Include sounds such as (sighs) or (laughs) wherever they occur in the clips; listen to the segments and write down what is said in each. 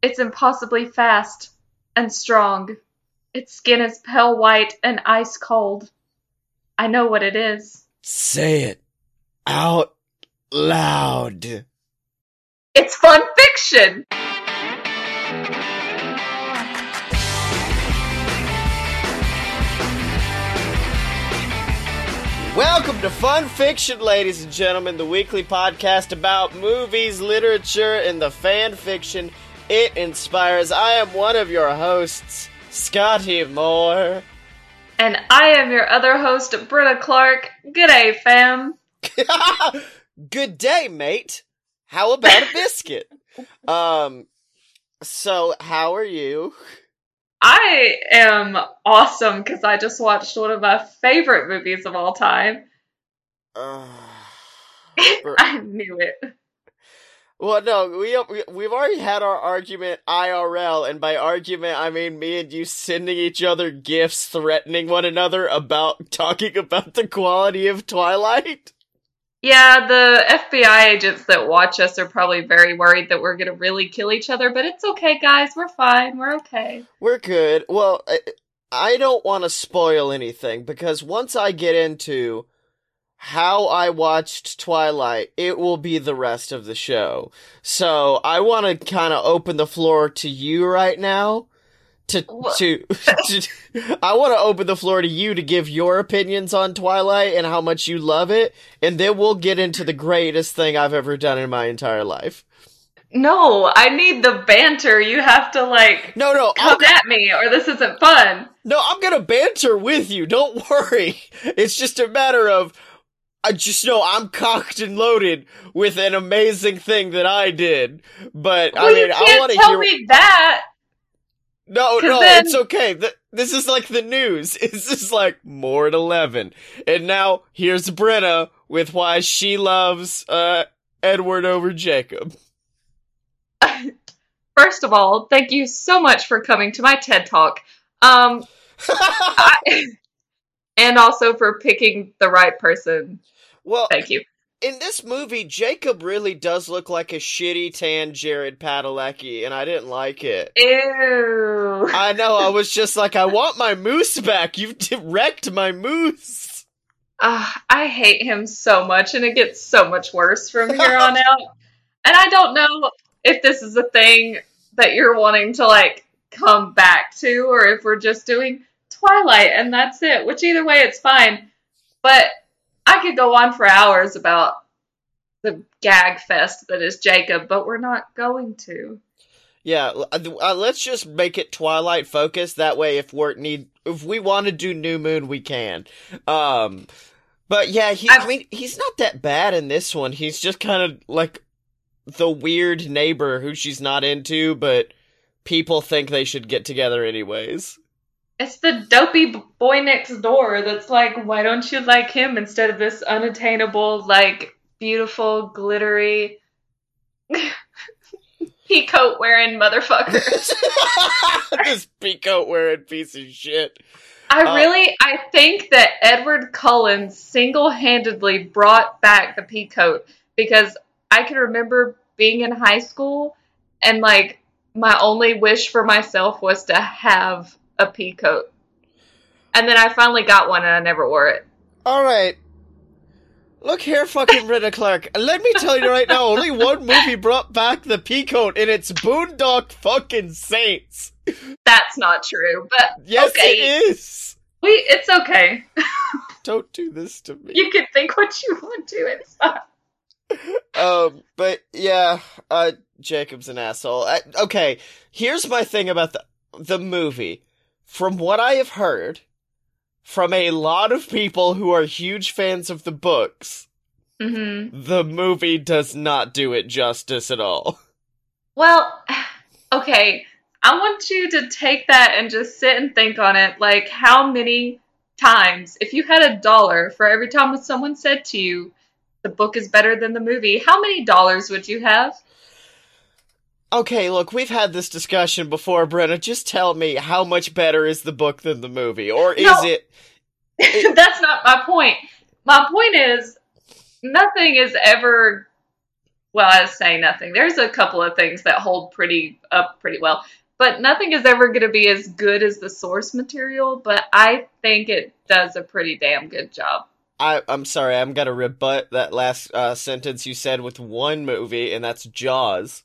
It's impossibly fast and strong. Its skin is pale white and ice cold. I know what it is. Say it out loud. It's fun fiction! Welcome to Fun Fiction, ladies and gentlemen, the weekly podcast about movies, literature, and the fan fiction it inspires. I am one of your hosts, Scotty Moore. And I am your other host, Britta Clark. G'day, fam. (laughs) Good day, mate. How about a (laughs) biscuit? um, so how are you? I am awesome because I just watched one of my favorite movies of all time. Uh, (laughs) I knew it. Well, no, we we- we've already had our argument IRL, and by argument I mean me and you sending each other gifts, threatening one another about (laughs) talking about the quality of Twilight. Yeah, the FBI agents that watch us are probably very worried that we're going to really kill each other, but it's okay, guys. We're fine. We're okay. We're good. Well, I, I don't want to spoil anything because once I get into how I watched Twilight, it will be the rest of the show. So I want to kind of open the floor to you right now. To, to, (laughs) to I want to open the floor to you to give your opinions on Twilight and how much you love it, and then we'll get into the greatest thing I've ever done in my entire life. No, I need the banter. You have to, like, No, no, I'll come at me or this isn't fun. No, I'm gonna banter with you. Don't (laughs) worry. It's just a matter of I just know I'm cocked and loaded with an amazing thing that I did. But well, I mean, I want to tell hear. me that. No, no, then- it's okay. Th- this is like the news. (laughs) It's just like more at eleven. And now here's Brenna with why she loves uh Edward over Jacob. (laughs) First of all, thank you so much for coming to my TED Talk. Um, (laughs) I, and also for picking the right person. well, Thank you. in this movie, Jacob really does look like a shitty tan Jared Padalecki, and I didn't like it. Ew. I know. I was just like, I want my (laughs) moose back. You've (laughs) wrecked my moose. Ah, I hate him so much, and it gets so much worse from here on (laughs) out. And I don't know if this is a thing that you're wanting to like come back to, or if we're just doing Twilight and that's it. Which either way, it's fine. But I could go on for hours about the gag fest that is Jacob, but we're not going to. Yeah, uh, uh, let's just make it Twilight focused. That way, if we need, if we want to do New Moon, we can. Um, but yeah, he, I I've- mean, he's not that bad in this one. He's just kind of like the weird neighbor who she's not into, but people think they should get together anyways. It's the dopey boy next door that's like, why don't you like him instead of this unattainable, like, beautiful, glittery, (laughs) peacoat wearing motherfucker. (laughs) this peacoat wearing piece of shit. I Uh, really, I think that Edward Cullen single handedly brought back the peacoat because I can remember being in high school and, like, my only wish for myself was to have a pea coat. And then I finally got one and I never wore it. All right. Look here, fucking (laughs) Rita Clark. Let me tell you right now, only one movie brought back the peacoat, and it's Boondock fucking Saints. That's not true, but Yes, Okay. it is. we it's okay. (laughs) Don't do this to me. You can think what you want to. It's fine. Um, but yeah, uh, Jacob's an asshole. I, okay, here's my thing about the the movie. From what I have heard from a lot of people who are huge fans of the books, Mm-hmm. the movie does not do it justice at all. Well, okay. I want you to take that and just sit and think on it. Like, how many times, if you had a dollar for every time someone said to you, the book is better than the movie, how many dollars would you have? Okay, look, we've had this discussion before, Brenna. Just tell me how much better is the book than the movie, or is No. it? (laughs) That's not my point. My point is, nothing is ever well, I say nothing. There's a couple of things that hold pretty up pretty well, but nothing is ever going to be as good as the source material. But I think it does a pretty damn good job. I, I'm sorry, I'm gonna rebut that last uh, sentence you said with one movie, and that's Jaws.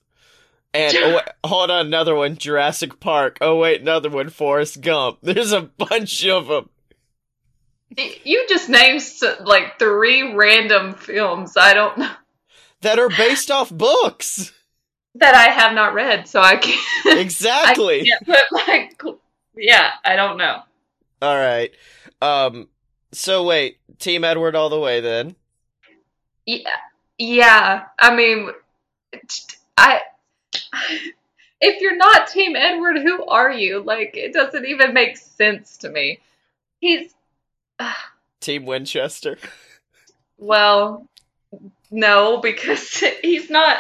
And oh, wait, hold on, another one, Jurassic Park. Oh wait, another one, Forrest Gump. (laughs) There's a bunch of them. You just named like three random films. I don't know that are based off books that I have not read, so I can't (laughs) exactly. I can't put like, yeah, I don't know. All right. Um. So wait, Team Edward all the way then. Yeah. Yeah. I mean, I. If you're not Team Edward, who are you? Like, it doesn't even make sense to me. He's. Uh, (sighs) Team Winchester. Well, no, because (laughs) he's not.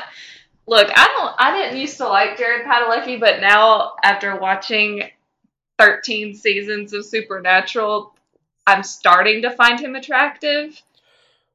Look, I don't. I didn't used to like Jared Padalecki, but now after watching 13 seasons of Supernatural, I'm starting to find him attractive.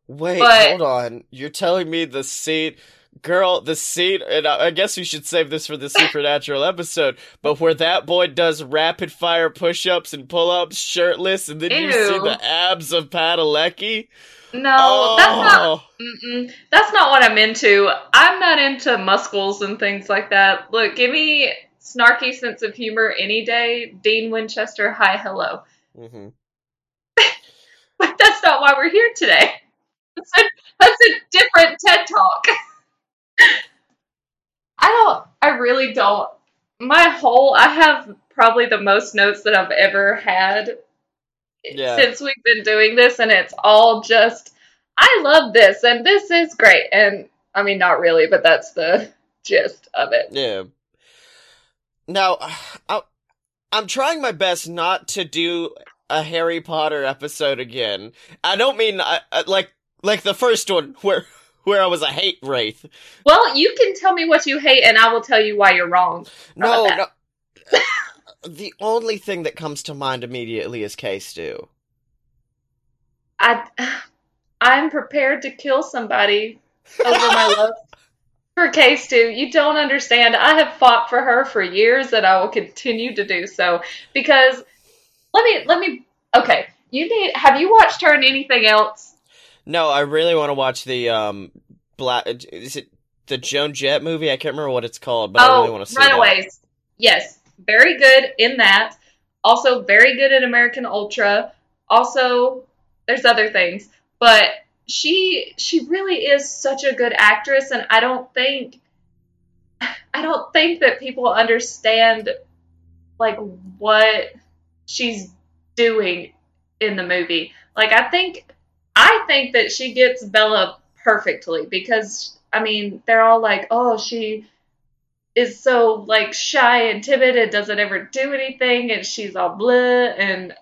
Wait, but, hold on. You're telling me the scene, girl, the scene, and I guess we should save this for the Supernatural episode, but where that boy does rapid fire push ups and pull ups shirtless, and then ew. you see the abs of Padalecki. No, oh. that's not. Mm-mm, that's not what I'm into. I'm not into muscles and things like that. Look, give me snarky sense of humor any day. Dean Winchester, hi, hello. Mm-hmm. (laughs) but that's not why we're here today. That's a, that's a different TED talk. (laughs) I don't. I really don't. My whole. I have probably the most notes that I've ever had yeah. since we've been doing this, and it's all just, I love this, and this is great. And I mean, not really, but that's the (laughs) gist of it. Yeah. Now, I, I'm trying my best not to do a Harry Potter episode again. I don't mean I, I, like like the first one where where I was a hate wraith. Well, you can tell me what you hate, and I will tell you why you're wrong. No, no. (laughs) the only thing that comes to mind immediately is K Stew. I, I'm prepared to kill somebody over my (laughs) love for K Stew. You don't understand. I have fought for her for years, and I will continue to do so because let me let me. Okay, you need. Have you watched her in anything else? No, I really want to watch the um black. Is it the Joan Jett movie? I can't remember what it's called, but oh, I really want to see it. Runaways. That. Yes, very good in that. Also, very good in American Ultra. Also, there's other things, but she she really is such a good actress, and I don't think I don't think that people understand like what she's doing in the movie. Like I think I think that she gets Bella perfectly because I mean they're all like, oh, she is so like shy and timid and doesn't ever do anything and she's all blah and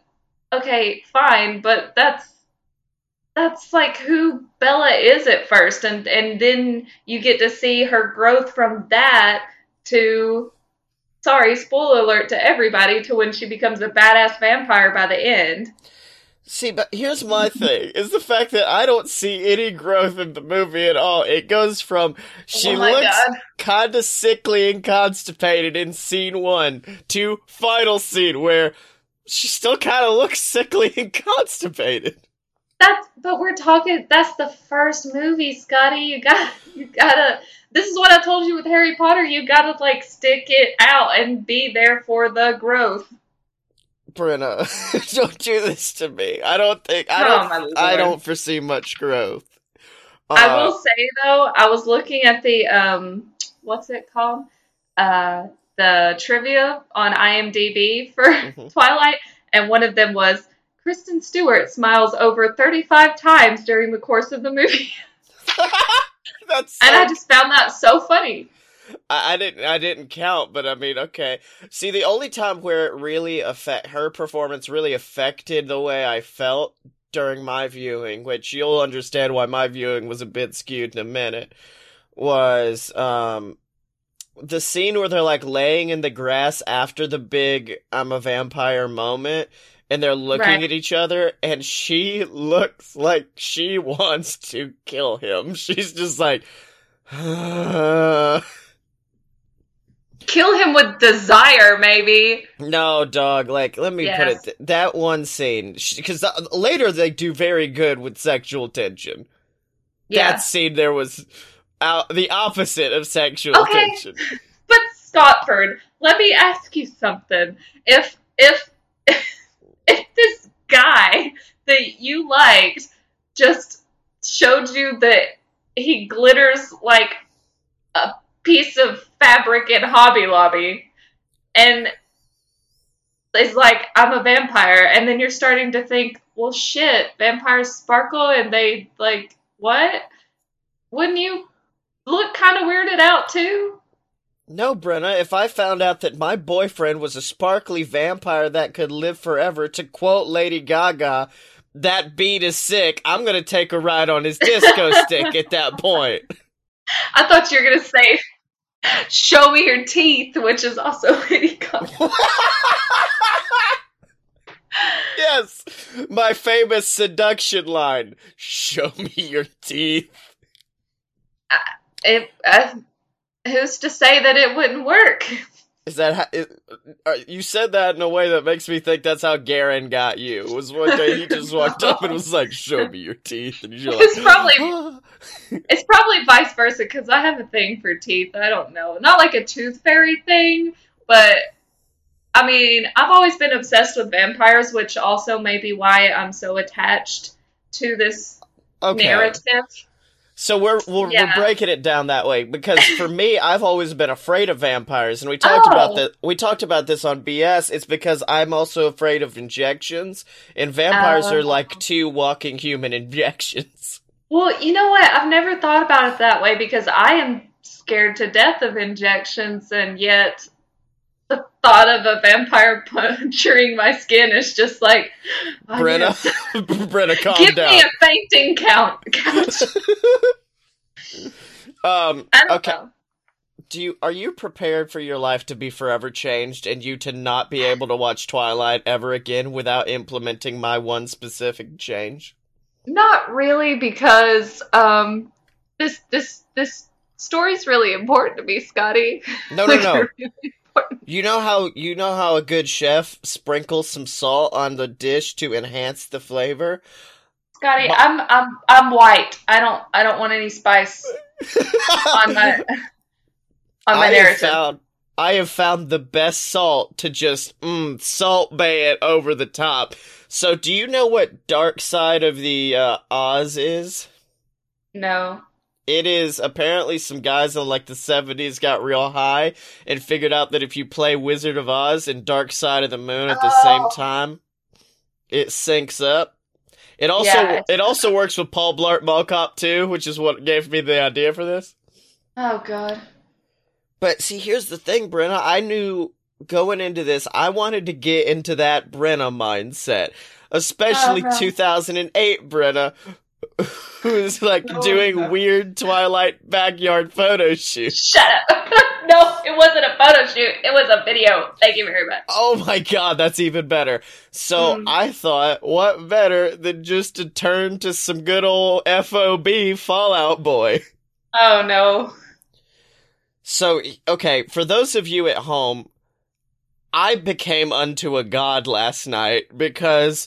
okay, fine, but that's that's like who Bella is at first and and then you get to see her growth from that to sorry, spoiler alert to everybody to when she becomes a badass vampire by the end. See, but here's my thing: is the fact that I don't see any growth in the movie at all. It goes from she oh looks kind of sickly and constipated in scene one to final scene where she still kind of looks sickly and constipated. That's but we're talking. That's the first movie, Scotty. You got you gotta. This is what I told you with Harry Potter. You gotta like stick it out and be there for the growth. Brenna, (laughs) don't do this to me. I don't think I don't oh, I don't foresee much growth. Uh, I will say though, I was looking at the um what's it called? Uh the trivia on IMDb for (laughs) mm-hmm. Twilight and one of them was Kristen Stewart smiles over 35 times during the course of the movie. (laughs) That's so... And I just found that so funny. I, I, didn't I didn't count, but I mean, okay. See, the only time where it really affect her performance really affected the way I felt during my viewing, which you'll understand why my viewing was a bit skewed in a minute, was um the scene where they're like laying in the grass after the big I'm a vampire moment and they're looking right. at each other and she looks like she (laughs) wants to kill him. She's just like (sighs) (sighs) (laughs) Kill him with desire, maybe. no, dog. Like, let me Yes. put it. Th- that one scene, because uh, later they do very good with sexual tension. Yeah. That scene there was the opposite of sexual Okay. tension. (laughs) But Scottford, let me ask you something. If if (laughs) if this guy that you liked just showed you that he glitters like a piece of fabric in Hobby Lobby and is like, I'm a vampire, and then you're starting to think, well shit, vampires sparkle and they like what? Wouldn't you look kind of weirded out too? No, Brenna, if I found out that my boyfriend was a sparkly vampire that could live forever, to quote Lady Gaga, that beat is sick, I'm gonna take a ride on his disco (laughs) stick at that point. I thought you were gonna say, "Show me your teeth," which is also (laughs) Lady Gaga. (laughs) yes! My famous seduction line Show me your teeth. It, uh, who's to say that it wouldn't work? Is that how, it, uh, you said that in a way that makes me think that's how Garen got you? Was one day he just (laughs) walked up and was like, "Show me your teeth," and you're like, It's probably (gasps) (gasps) it's probably vice versa because I have a thing for teeth. I don't know, not like a tooth fairy thing, but I mean, I've always been obsessed with vampires, which also may be why I'm so attached to this okay. narrative. So we're we're, Yeah. we're breaking it down that way because for (laughs) me, I've always been afraid of vampires, and we talked Oh. about that. We talked about this on BS. It's because I'm also afraid of injections, and vampires Oh. are like oh. two walking human (laughs) injections. Well, you know what? I've never thought about it that way because I am scared to death of injections, and yet the thought of a vampire (laughs) puncturing my skin is just like, Brenna, Brenna, (laughs) calm give down. me a fainting count. couch. (laughs) um, okay. know. Do you are you prepared for your life to be forever changed and you to not be able to watch Twilight ever again without implementing my one specific change? Not really, because um, this this this story's really important to me, Scotty. No, no, no. Important. You know how you know how a good chef sprinkles some salt on the dish to enhance the flavor. Scotty, Ma- I'm I'm I'm white. I don't I don't want any spice (laughs) on my on my I have found I have found the best salt to just mm, salt Bae it over the top. So, do you know what Dark Side of the uh, Oz is? No. It is apparently some guys in like the 70s got real high and figured out that if you play Wizard of Oz and Dark Side of the Moon at the same Oh. time, it syncs up. It also Yeah. it also works with Paul Blart Mall Cop too, which is what gave me the idea for this. Oh God. But see, here's the thing, Brenna. I knew going into this, I wanted to get into that Brenna mindset, especially Oh, 2008 Brenna, (laughs) who's like Oh, doing no. weird Twilight backyard photo shoot. Shut up. (laughs) no, it wasn't a photo shoot. It was a video. Thank you very much. Oh my god, that's even better. So Mm. I thought, what better than just to turn to some good old FOB Fall Out Boy? Oh no. So, okay, for those of you at home, I became unto a god last night because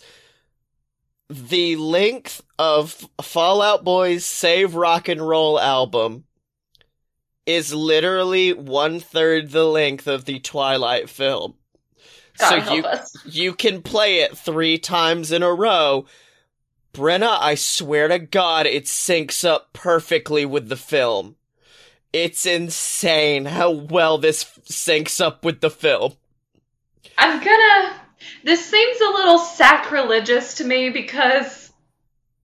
the length of Fall Out Boy's Save Rock and Roll album is literally one third the length of the Twilight film. God so you us. you can play it three times in a row. Brenna, I swear to God, it syncs up perfectly with the film. It's insane how well this f- syncs up with the film. I'm gonna. This seems a little sacrilegious to me because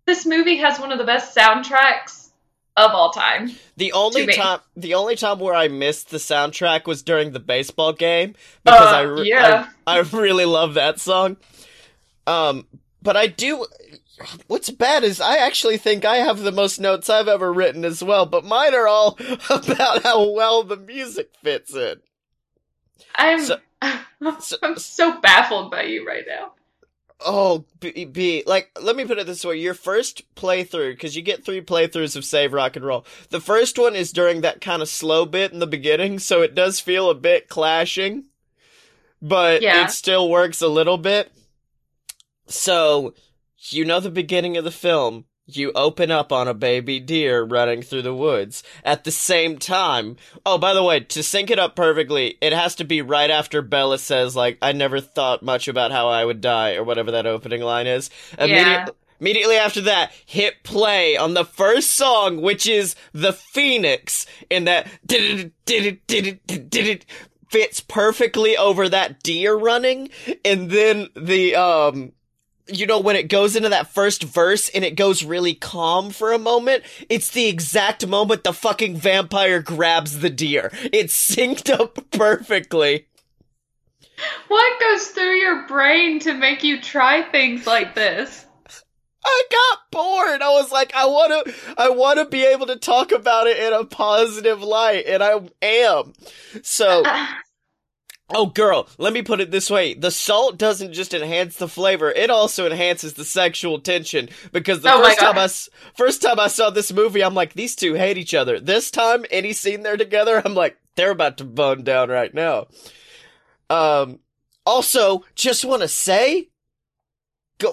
this movie has one of the best soundtracks of all time. The only time, the only time where I missed the soundtrack was during the baseball game because Uh, I, re- yeah. I, I really love that song. Um, but I do. What's bad is I actually think I have the most notes I've ever written as well, but mine are all (laughs) about how well the music fits in. I'm. So- (laughs) so- I'm so baffled by you right now. Oh, B, B, like, let me put it this way. Your first playthrough, because you get three playthroughs of Save Rock and Roll. The first one is during that kind of slow bit in the beginning, so it does feel a bit clashing, but Yeah. it still works a little bit. So, you know the beginning of the film. You open up on a baby deer running through the woods. At the same time, oh, by the way, to sync it up perfectly, it has to be right after Bella says, like, I never thought much about how I would die, or whatever that opening line is. Yeah. Immediately after that, hit play on the first song, which is The Phoenix, and that fits perfectly over that deer running, and then the, um, you know, when it goes into that first verse and it goes really calm for a moment, it's the exact moment the fucking vampire grabs the deer. It's synced up perfectly. What goes through your brain to make you try things like this? I got bored. I was like, I want to, I want to be able to talk about it in a positive light, and I am. So, uh, oh girl, let me put it this way. The salt doesn't just enhance the flavor, it also enhances the sexual tension because the Oh first time. I first time I saw this movie, I'm like, these two hate each other. This time any scene they're together, I'm like, they're about to bone down right now. Um also, just want to say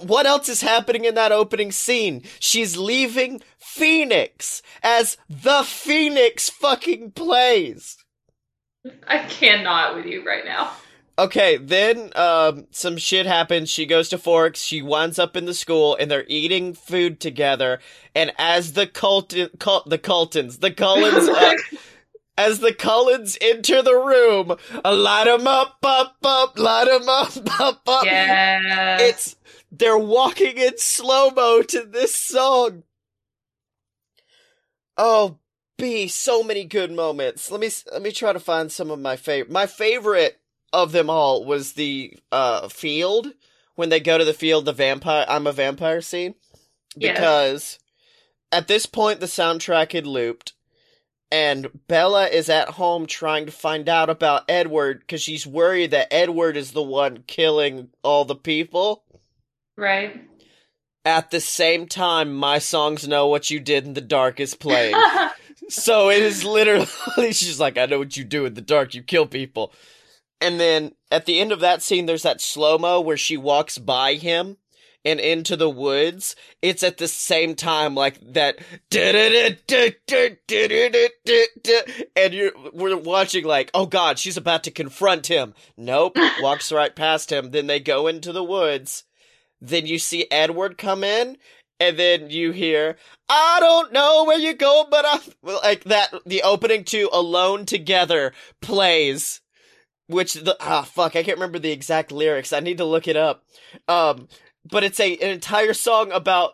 what else is happening in that opening scene? She's leaving Phoenix as the Phoenix fucking plays. I cannot with you right now. Okay, then um some shit happens. She goes to Forks, she winds up in the school and they're eating food together and as the Colton Cul- the Coltons, the Cullens (laughs) uh, as the Cullens enter the room, uh, light 'em up, up, up, light 'em up, (laughs) up, up. Yeah. It's they're walking in slow mo to this song. Oh, B, so many good moments. Let me let me try to find some of my favorite. My favorite of them all was the uh field when they go to the field. The vampire, I'm a vampire scene because at this point the soundtrack had looped. And Bella is at home trying to find out about Edward because she's worried that Edward is the one killing all the people. right. At the same time, my songs know what you did in the dark is playing. (laughs) so it is literally, (laughs) she's like, I know what you do in the dark, you kill people. And then at the end of that scene, there's that slow mo where she walks by him and into the woods. It's at the same time like that, (laughs) and you're, we're watching like, oh god, she's about to confront him. Nope, (laughs) walks right past him. Then they go into the woods. Then you see Edward come in, and then you hear, I don't know where you go, but I like that. The opening to "Alone Together" plays, which the ah fuck, I can't remember the exact lyrics. I need to look it up. Um, but it's a an entire song about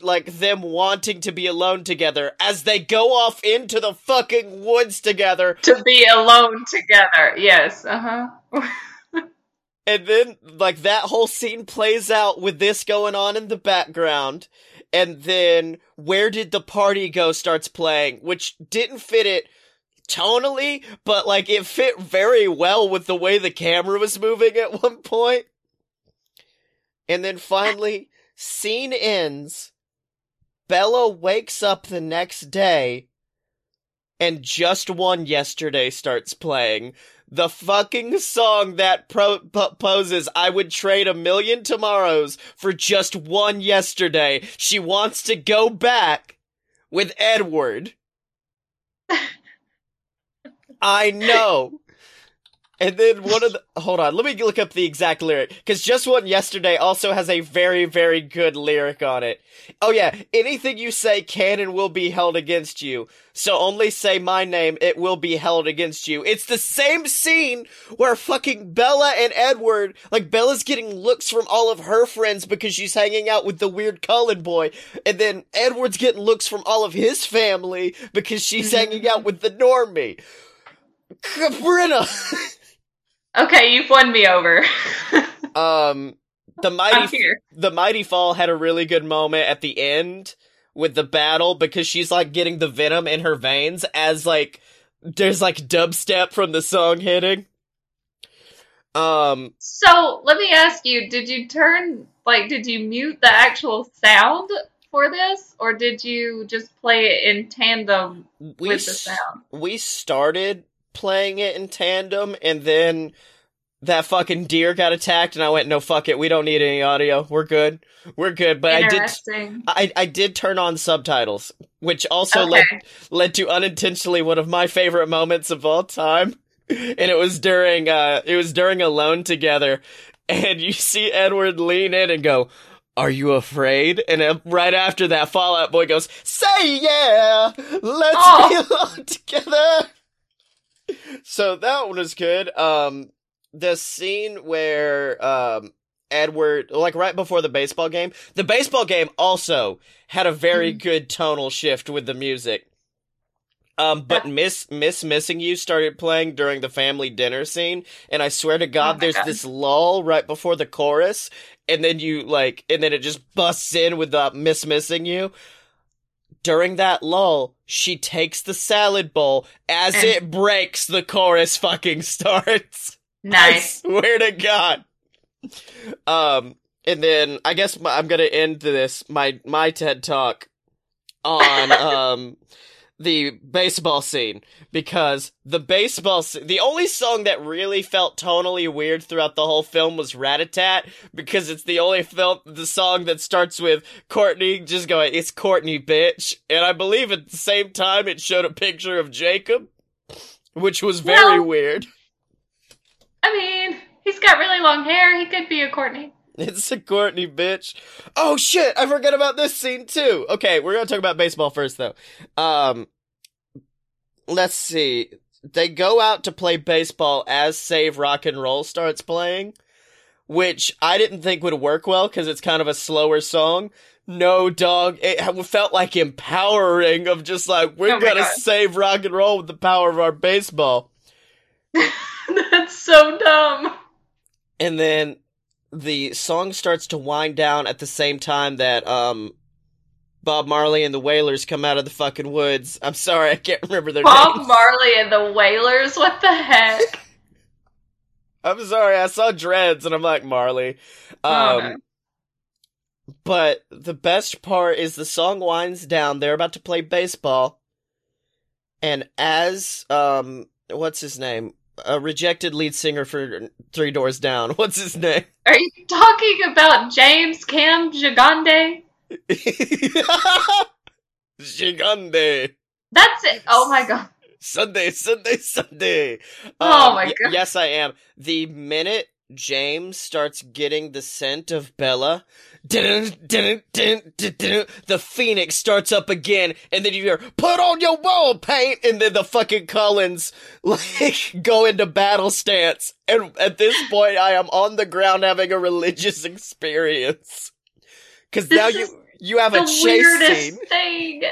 like them wanting to be alone together as they go off into the fucking woods together to be alone together. Yes. Uh huh. (laughs) And then, like, that whole scene plays out with this going on in the background. And then, Where Did the Party Go starts playing, which didn't fit it tonally, but, like, it fit very well with the way the camera was moving at (laughs) one point. And then finally, scene ends. Bella wakes up the next day, and Just One Yesterday starts playing the fucking song that pro- p- poses I would trade a million tomorrows for just one yesterday. She wants to go back with Edward. (laughs) I know. And then one of the hold on, let me look up the exact lyric because just one yesterday also has a very very good lyric on it. Oh yeah, anything you say can and will be held against you. So only say my name, it will be held against you. It's the same scene where fucking Bella and Edward, like Bella's getting looks from all of her friends because she's hanging out with the weird Cullen boy, and then Edward's getting looks from all of his family because she's hanging (laughs) out with the normie. Brenna. (laughs) Okay, you've won me over. (laughs) Um, the mighty the mighty fall had a really good moment at the end with the battle because she's like getting the venom in her veins as like there's like dubstep from the song hitting. Um, So let me ask you: Did you turn like? Did you mute the actual sound for this, or did you just play it in tandem we with the s- sound? we started playing it in tandem, and then that fucking deer got attacked, and I went, "No, fuck it, we don't need any audio. We're good, we're good." But I did, I I did turn on subtitles, which also Okay. led led to unintentionally one of my favorite moments of all time. And it was during uh it was during Alone Together and you see Edward lean in and go, "Are you afraid?" And uh, right after that Fall Out Boy goes, "Say yeah. Let's Oh. be (laughs) alone together." So that one was good. Um the scene where um Edward like right before the baseball game. The baseball game also had a very Mhm. good tonal shift with the music. Um, but Yeah. Miss Miss Missing You started playing during the family dinner scene, and I swear to God, my there's God. this lull right before the chorus, and then you like, and then it just busts in with the Miss Missing You. During that lull, she takes the salad bowl as And- it breaks. The chorus fucking starts. (laughs) Nice. I swear to God. Um, and then I guess my, I'm gonna end this my my TED talk on (laughs) um the baseball scene because the baseball se- the only song that really felt tonally weird throughout the whole film was Rat-a-Tat because it's the only film the song that starts with Courtney just going it's Courtney bitch and I believe at the same time it showed a picture of Jacob which was very Well- weird. I mean, he's got really long hair. He could be a Courtney. It's a Courtney bitch. Oh shit, I forgot about this scene too. Okay, we're gonna talk about baseball first though. Um let's see. They go out to play baseball as Save Rock and Roll starts playing, which I didn't think would work well because it's kind of a slower song. No, dog. It felt like empowering of just like, we're Oh gonna God. save rock and roll with the power of our baseball. (laughs) That's so dumb. and then the song starts to wind down at the same time that um Bob Marley and the Wailers come out of the fucking woods. I'm sorry, I can't remember their name. Bob names. Marley and the Wailers. What the heck? (laughs) I'm sorry, I saw dreads and I'm like Marley. Um Oh, but the best part is the song winds down. They're about to play baseball. And as um what's his name? A rejected lead singer for Three Doors Down. (laughs) What's his name? Are you talking about James Cam Gigandet? Gigandet. (laughs) That's it. Oh my god. Sunday, Sunday, Sunday. Oh Um, my God. yes, I am. The minute James starts getting the scent of Bella, the phoenix starts up again, and then you hear, put on your wall paint, and then the fucking Cullens, (laughs) like, go into battle stance. And at this point, I am on the ground having a religious experience. Cause This now you, you have a chase scene. thing.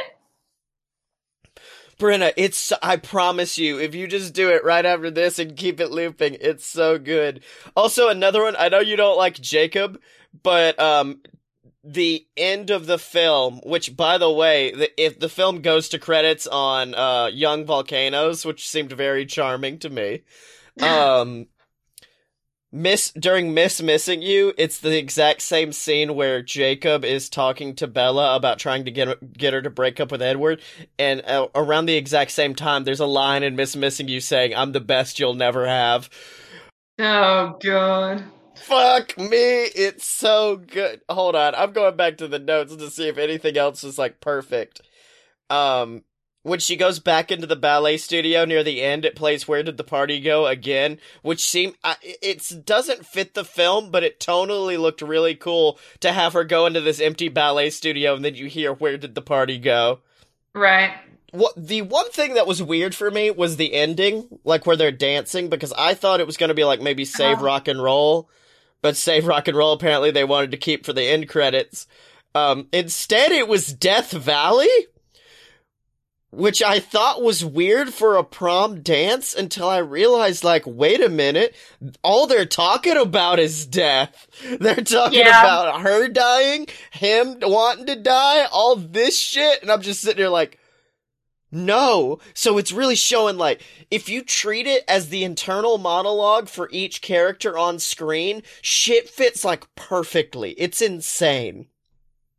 Brenna, it's I promise you, if you just do it right after this and keep it looping, it's so good. Also, another one, I know you don't like Jacob, but um the end of the film, which by the way, the, if the film goes to credits on uh Young Volcanoes, which seemed very charming to me. Um Miss during Miss Missing You, it's the exact same scene where Jacob is talking to Bella about trying to get get her to break up with Edward, and uh, around the exact same time, there's a line in Miss Missing You saying, "I'm the best you'll never have." Oh god. Fuck me, it's so good. Hold on, I'm going back to the notes to see if anything else is like perfect. Um, when she goes back into the ballet studio near the end, it plays "Where Did the Party Go" again, which seem it doesn't fit the film, but it tonally looked really cool to have her go into this empty ballet studio and then you hear "Where Did the Party Go." Right. What the one thing that was weird for me was the ending, like where they're dancing, because I thought it was going to be like maybe Save Oh. Rock and Roll, but Save Rock and Roll apparently they wanted to keep for the end credits. Um, instead, it was Death Valley, which I thought was weird for a prom dance until I realized, like, wait a minute, all they're talking about is death. (laughs) They're talking Yeah. about her dying, him wanting to die, all this shit, and I'm just sitting here like. No. So it's really showing like if you treat it as the internal monologue for each character on screen, shit fits like perfectly. It's insane.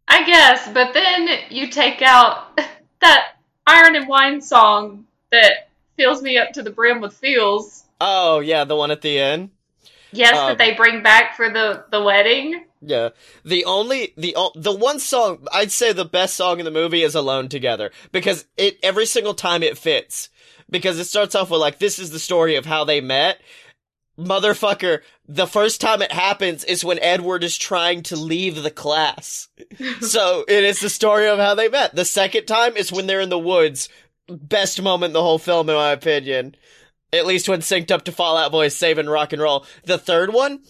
I guess, but then you take out (laughs) that Iron and Wine song that fills me up to the brim with feels. Oh, yeah, the one at the end. Yes, Um, that they bring back for the the wedding. Yeah. The only the the one song I'd say the best song in the movie is Alone Together because it every single time it fits because it starts off with like this is the story of how they met. Motherfucker, the first time it happens is when Edward is trying to leave the class. (laughs) so it is the story of how they met. The second time is when they're in the woods. Best moment in the whole film, in my opinion. At least when synced up to Fall Out Boy saving rock and roll. The third one,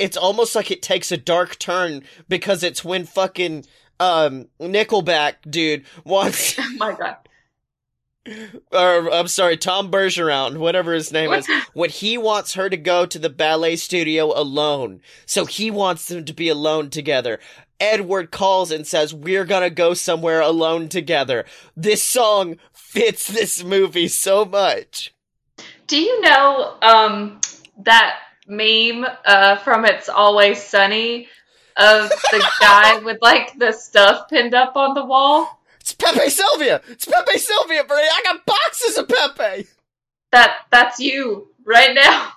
it's almost like it takes a dark turn because it's when fucking um Nickelback dude (laughs) wants (laughs) Oh my god. or I'm sorry, Tom Bergeron, whatever his name What is, (laughs) when he wants her to go to the ballet studio alone. So he wants them to be alone together. Edward calls and says, We're gonna go somewhere alone together. This song fits this movie so much. Do you know um that meme uh from It's Always Sunny of the guy (laughs) with like the stuff pinned up on the wall? It's Pepe Silvia! It's Pepe Silvia, Brady! I got boxes of Pepe! That that's you right now.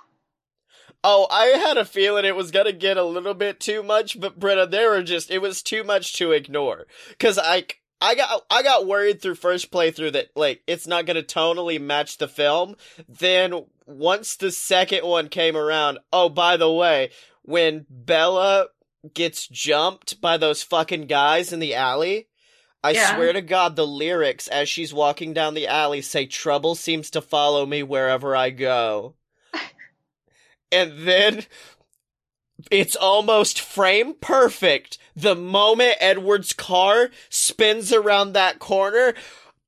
Oh, I had a feeling it was gonna get a little bit too much, but Britta, there were just it was too much to ignore. Cause I I got I got worried through first playthrough that like it's not gonna tonally match the film. Then once the second one came around, oh by the way, when Bella gets jumped by those fucking guys in the alley, I Yeah. swear to God the lyrics as she's walking down the alley say trouble seems to follow me wherever I go (laughs) and then it's almost frame perfect. The moment Edward's car spins around that corner,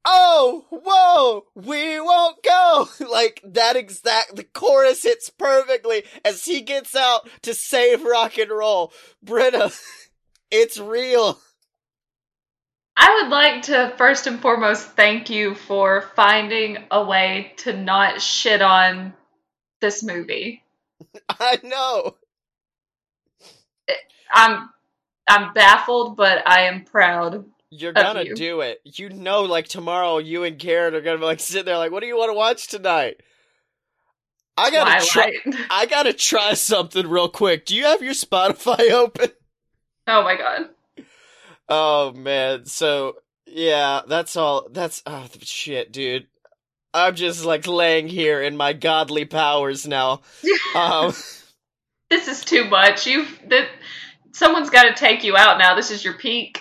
oh, whoa, we won't go. (laughs) Like that exact, the chorus hits perfectly as he gets out to save rock and roll. Britta, (laughs) it's real. I would like to first and foremost thank you for finding a way to not shit on this movie. (laughs) I know. I'm I'm baffled, but I am proud. You're gonna you. do it. You know, like tomorrow, you and Karen are gonna be like sit there, like, what do you want to watch tonight? I gotta try. I gotta try something real quick. Do you have your Spotify (laughs) open? oh my god. Oh man, so yeah, that's all. That's oh shit, dude. I'm just like laying here in my godly powers now. (laughs) Um, This is too much. You've that someone's got to take you out now. This is your peak.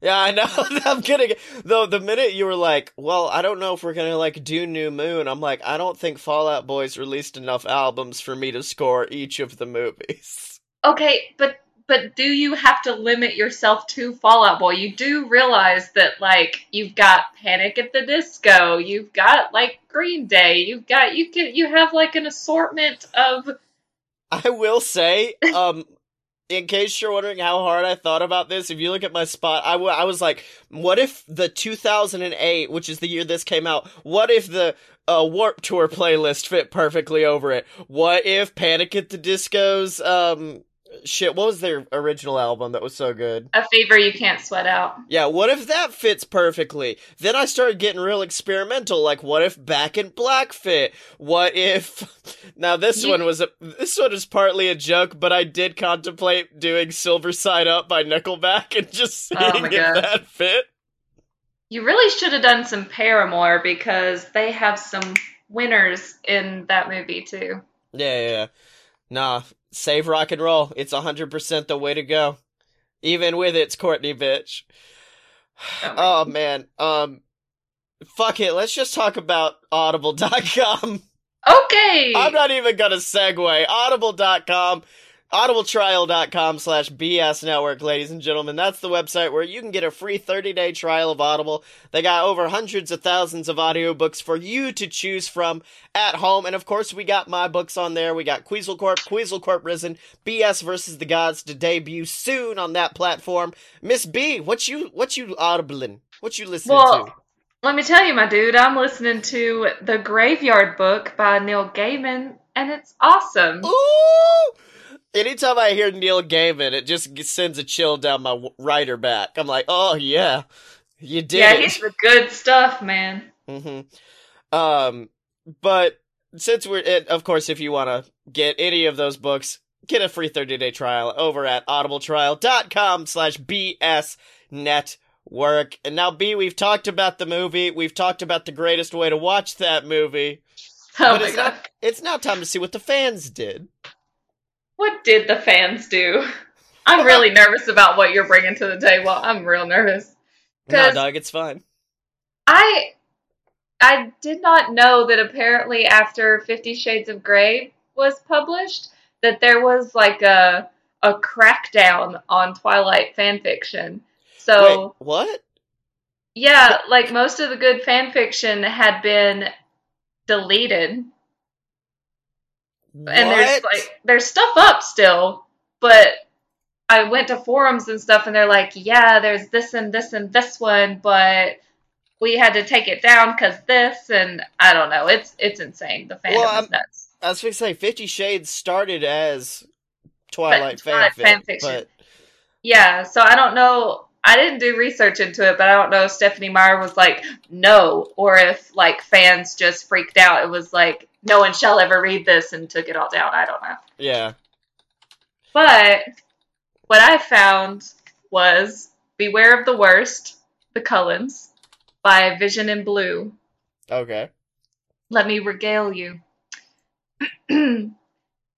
yeah, I know. (laughs) I'm kidding. Though the minute you were like, "Well, I don't know if we're gonna like do New Moon," I'm like, I don't think Fallout Boys released enough albums for me to score each of the movies. Okay, but but do you have to limit yourself to Fall Out Boy? You do realize that like you've got Panic at the Disco, you've got like Green Day, you've got you can you have like an assortment of I will say, um, in case you're wondering how hard I thought about this, if you look at my spot, I, w- I was like, what if the 2008, which is the year this came out, what if the uh, Warp Tour playlist fit perfectly over it? What if Panic at the Disco's, um, shit, what was their original album that was so good? a fever you can't sweat out. Yeah, what if that fits perfectly? Then I started getting real experimental. Like, what if Back in Black fit? What if? (laughs) Now this You- one was a this one is partly a joke, but I did contemplate doing Silver Side Up by Nickelback and just oh seeing Oh if God. that fit. You really should have done some Paramore because they have some winners in that movie too. Yeah, yeah, yeah. Nah, save rock and roll. It's hundred percent the way to go. Even with its Courtney bitch. Oh Oh man. Um, fuck it. Let's just talk about Audible.com. (laughs) Okay. I'm not even gonna segue. Audible.com, audibletrial.com slash BS network, ladies and gentlemen. That's the website where you can get a free 30 day trial of Audible. They got over hundreds of thousands of audiobooks for you to choose from at home. And of course, we got my books on there. We got Queasel Corp, Queasel Corp Risen, BS versus the Gods to debut soon on that platform. Miss B, what you, what you audibling? What you listening Well, to? Let me tell you, my dude, I'm listening to The Graveyard Book by Neil Gaiman, and it's awesome. Ooh! Anytime I hear Neil Gaiman, it just sends a chill down my rider back. I'm like, oh yeah, you did yeah, it. he's the good stuff, man. Mm-hmm. Um, but since we're, it, of course, if you want to get any of those books, get a free 30 day trial over at audibletrial.com slash BS network. And now, B, we've talked about the movie. We've talked about the greatest way to watch that movie. Oh but my it's god. not, it's now time to see what the fans did. What did the fans do? I'm really nervous about what you're bringing to the table. I'm real nervous. No, dog, it's fine. I I did not know that apparently after Fifty Shades of Grey was published that there was like a a crackdown on Twilight fan fiction. So Wait, what? yeah, like most of the good fan fiction had been deleted. And there's like there's stuff up still, but I went to forums and stuff and they're like, yeah, there's this and this and this one, but we had to take it down because this and I don't know. It's it's insane. The fandom Well, is nuts. I was going to say, Fifty Shades started as Twilight, Twilight fanfic, fanfiction. but Yeah, so I don't know. I didn't do research into it, but I don't know if Stephenie Meyer was like, no, or if like fans just freaked out. It was like, no one shall ever read this and took it all down. I don't know. yeah. But what I found was Beware of the Worst, The Cullens, by Vision in Blue. Okay. Let me regale you. (clears throat)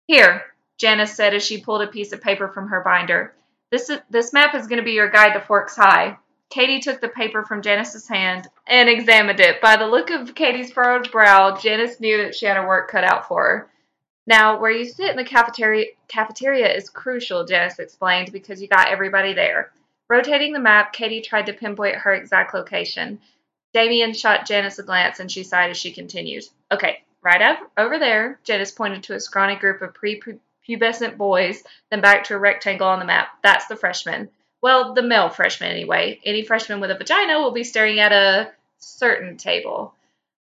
Here, Janice said as she pulled a piece of paper from her binder. This is, this map is going to be your guide to Forks High. Katie took the paper from Janice's hand and examined it. By the look of Katie's furrowed brow, Janice knew that she had her work cut out for her. Now, where you sit in the cafeteria, cafeteria is crucial, Janice explained, because you got everybody there. Rotating the map, Katie tried to pinpoint her exact location. Damien shot Janice a glance and she sighed as she continued. Okay, right up over there, Janice pointed to a scrawny group of prepubescent boys, then back to a rectangle on the map. That's the freshmen. Well, the male freshman anyway. Any freshman with a vagina will be staring at a certain table.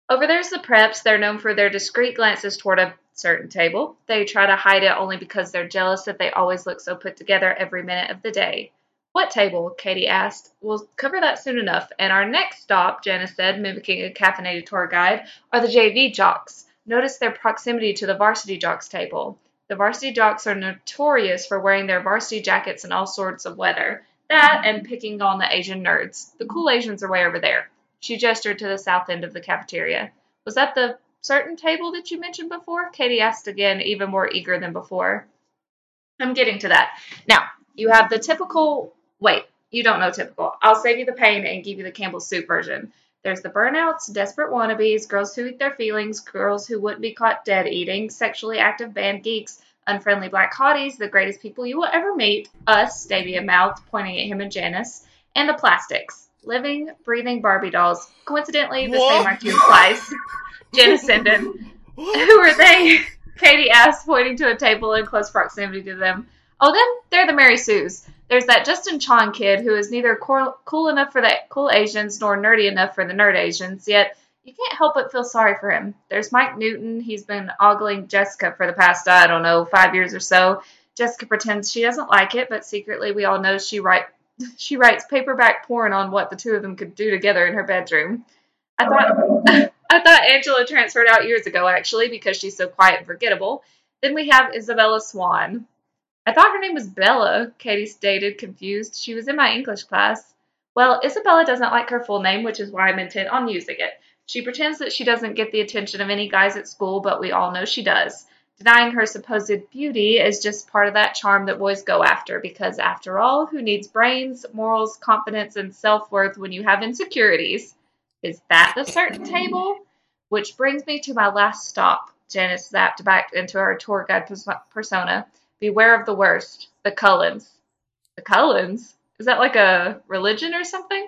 Over there's the preps. They're known for their discreet glances toward a certain table. They try to hide it only because they're jealous that they always look so put together every minute of the day. What table? Katie asked. We'll cover that soon enough. And our next stop, Janice said, mimicking a caffeinated tour guide, are the JV jocks. Notice their proximity to the varsity jocks table. The varsity jocks are notorious for wearing their varsity jackets in all sorts of weather. That and picking on the Asian nerds. The cool Asians are way over there. She gestured to the south end of the cafeteria. Was that the certain table that you mentioned before? Katie asked again, even more eager than before. I'm getting to that. Now, you have the typical. Wait, you don't know typical. I'll save you the pain and give you the Campbell's soup version. There's the burnouts, desperate wannabes, girls who eat their feelings, girls who wouldn't be caught dead eating, sexually active band geeks, unfriendly black hotties, the greatest people you will ever meet, us, Davia mouthed, pointing at him and Janice, and the plastics. Living, breathing Barbie dolls. Coincidentally, the What? same IQ applies. Janice Sinden. (laughs) Who are they? (laughs) Katie asked, pointing to a table in close proximity to them. Oh, then They're the Mary Sues. There's that Justin Chon kid who is neither cool, cool enough for the cool Asians nor nerdy enough for the nerd Asians, yet you can't help but feel sorry for him. There's Mike Newton. He's been ogling Jessica for the past, I don't know, five years or so. Jessica pretends she doesn't like it, but secretly we all know she write (laughs) she writes paperback porn on what the two of them could do together in her bedroom. I thought (laughs) I thought Angela transferred out years ago, actually, because she's so quiet and forgettable. Then we have Isabella Swan. I thought her name was Bella, Katie stated, confused. She was in my English class. Well, Isabella doesn't like her full name, which is why I'm intent on using it. She pretends that she doesn't get the attention of any guys at school, but we all know she does. Denying her supposed beauty is just part of that charm that boys go after, because after all, who needs brains, morals, confidence, and self worth when you have insecurities? Is that the certain table? Which brings me to my last stop. Janice zapped back into her tour guide pers- persona. Beware of the worst. The Cullens. The Cullens? Is that like a religion or something?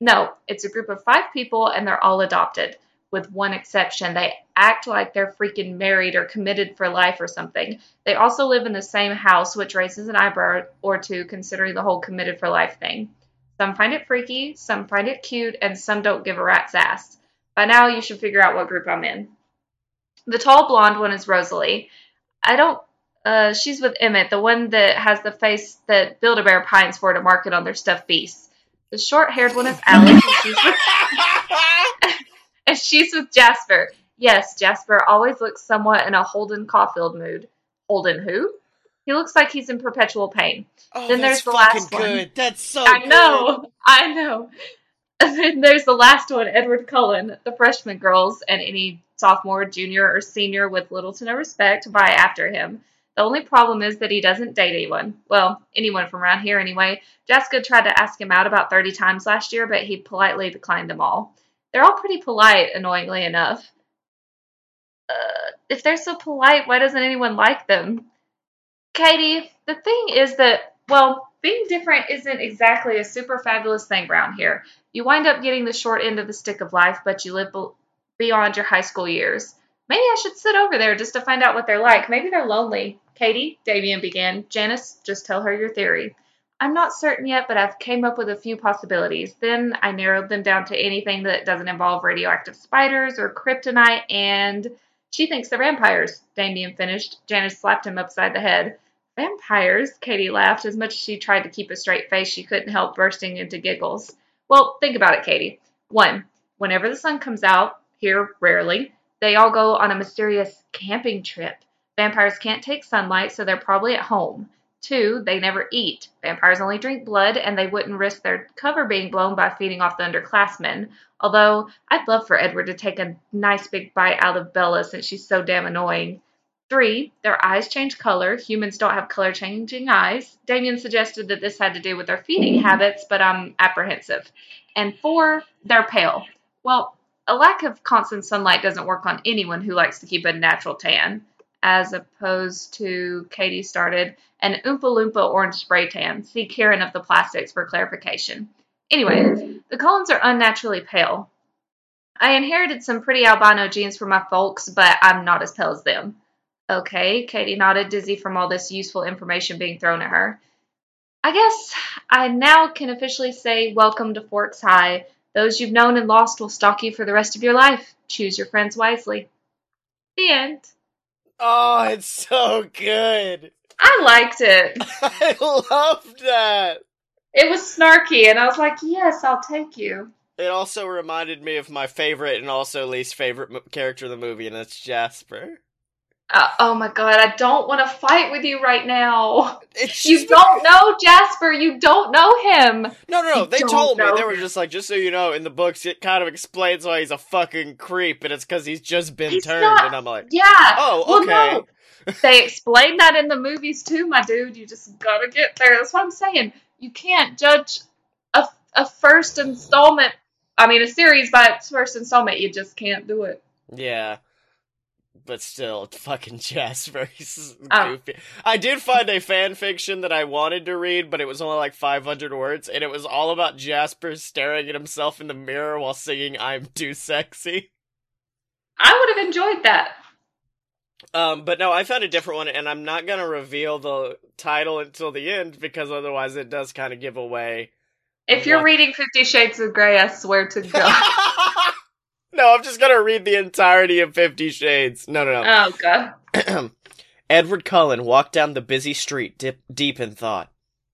No, it's a group of five people and they're all adopted. With one exception, they act like they're freaking married or committed for life or something. They also live in the same house, which raises an eyebrow or two considering the whole committed for life thing. Some find it freaky, some find it cute, and some don't give a rat's ass. By now, you should figure out what group I'm in. The tall blonde one is Rosalie. I don't. Uh, she's with Emmett, the one that has the face that Build a Bear pines for to market on their stuffed beasts. The short haired one is Alex, and she's with (laughs) and she's with Jasper. Yes, Jasper always looks somewhat in a Holden Caulfield mood. Holden who? He looks like he's in perpetual pain. oh, Then there's the last one. good. That's so I good. know, I know. (laughs) And then there's the last one, Edward Cullen. The freshman girls and any sophomore, junior, or senior with little to no respect vie after him. The only problem is that he doesn't date anyone. Well, anyone from around here anyway. Jessica tried to ask him out about 30 times last year, but he politely declined them all. They're all pretty polite, annoyingly enough. Uh, if they're so polite, why doesn't anyone like them? Katie, the thing is that, well, being different isn't exactly a super fabulous thing around here. You wind up getting the short end of the stick of life, but you live be- beyond your high school years. Maybe I should sit over there just to find out what they're like. Maybe they're lonely. Katie, Davian began. Janice, just tell her your theory. I'm not certain yet, but I've came up with a few possibilities. Then I narrowed them down to anything that doesn't involve radioactive spiders or kryptonite, and she thinks they're vampires. Damien finished. Janice slapped him upside the head. Vampires? Katie laughed. As much as she tried to keep a straight face, she couldn't help bursting into giggles. Well, think about it, Katie. One, whenever the sun comes out, here rarely, they all go on a mysterious camping trip. Vampires can't take sunlight, so they're probably at home. Two, they never eat. Vampires only drink blood, and they wouldn't risk their cover being blown by feeding off the underclassmen. Although, I'd love for Edward to take a nice big bite out of Bella since she's so damn annoying. Three, their eyes change color. Humans don't have color changing eyes. Damien suggested that this had to do with their feeding habits, but I'm apprehensive. And four, they're pale. Well, a lack of constant sunlight doesn't work on anyone who likes to keep a natural tan, as opposed to, Katie started, an Oompa Loompa orange spray tan. See Karen of the Plastics for clarification. Anyway, the Cullens are unnaturally pale. I inherited some pretty albino genes from my folks, but I'm not as pale as them. Okay, Katie nodded, dizzy from all this useful information being thrown at her. I guess I now can officially say welcome to Forks High. Those you've known and lost will stalk you for the rest of your life. Choose your friends wisely. The end. Oh, it's so good. I liked it. (laughs) I loved that. It was snarky, and I was like, yes, I'll take you. It also reminded me of my favorite and also least favorite mo- character in the movie, and that's Jasper. Uh, oh my god, I don't want to fight with you right now. You don't know Jasper. You don't know him. No, no, no. They told me. know They were just like, just so you know, in the books, it kind of explains why he's a fucking creep, and it's because he's just been He's turned. not- And I'm like, Yeah. oh, Well, okay. no. They explain that in the movies too, my dude. You just gotta get there. That's what I'm saying. You can't judge a, a first installment. I mean, a series by its first installment. You just can't do it. Yeah. But still, (laughs) fucking Jasper. (laughs) He's Oh. goofy. I did find a fan fiction that I wanted to read, but it was only like 500 words, and it was all about Jasper staring at himself in the mirror while singing I'm Too Sexy. I would have enjoyed that. Um, but no, I found a different one, and I'm not gonna reveal the title until the end because otherwise it does kind of give away. If you're What? reading Fifty Shades of Grey, I swear to (laughs) God. No, I'm just gonna read the entirety of Fifty Shades. No, no, no. oh God. (clears throat) Edward Cullen walked down the busy street dip, deep in thought.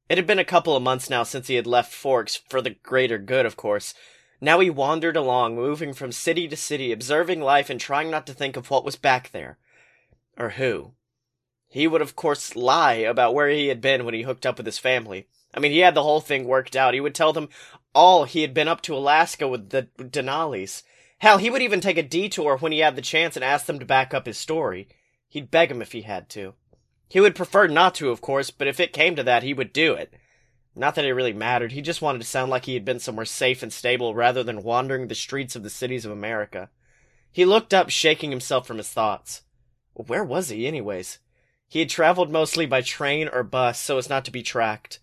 It had been a couple of months now since he had left Forks, for the greater good, of course. Now he wandered along, moving from city to city, observing life and trying not to think of what was back there. Or who. He would, of course, lie about where he had been when he hooked up with his family. I mean, he had the whole thing worked out. He would tell them all he had been up to Alaska with the Denali's. Hell, he would even take a detour when he had the chance and ask them to back up his story. He'd beg him if he had to. He would prefer not to, of course, but if it came to that, he would do it. Not that it really mattered, he just wanted to sound like he had been somewhere safe and stable rather than wandering the streets of the cities of America. He looked up, shaking himself from his thoughts. Where was he, anyways? He had traveled mostly by train or bus so as not to be tracked.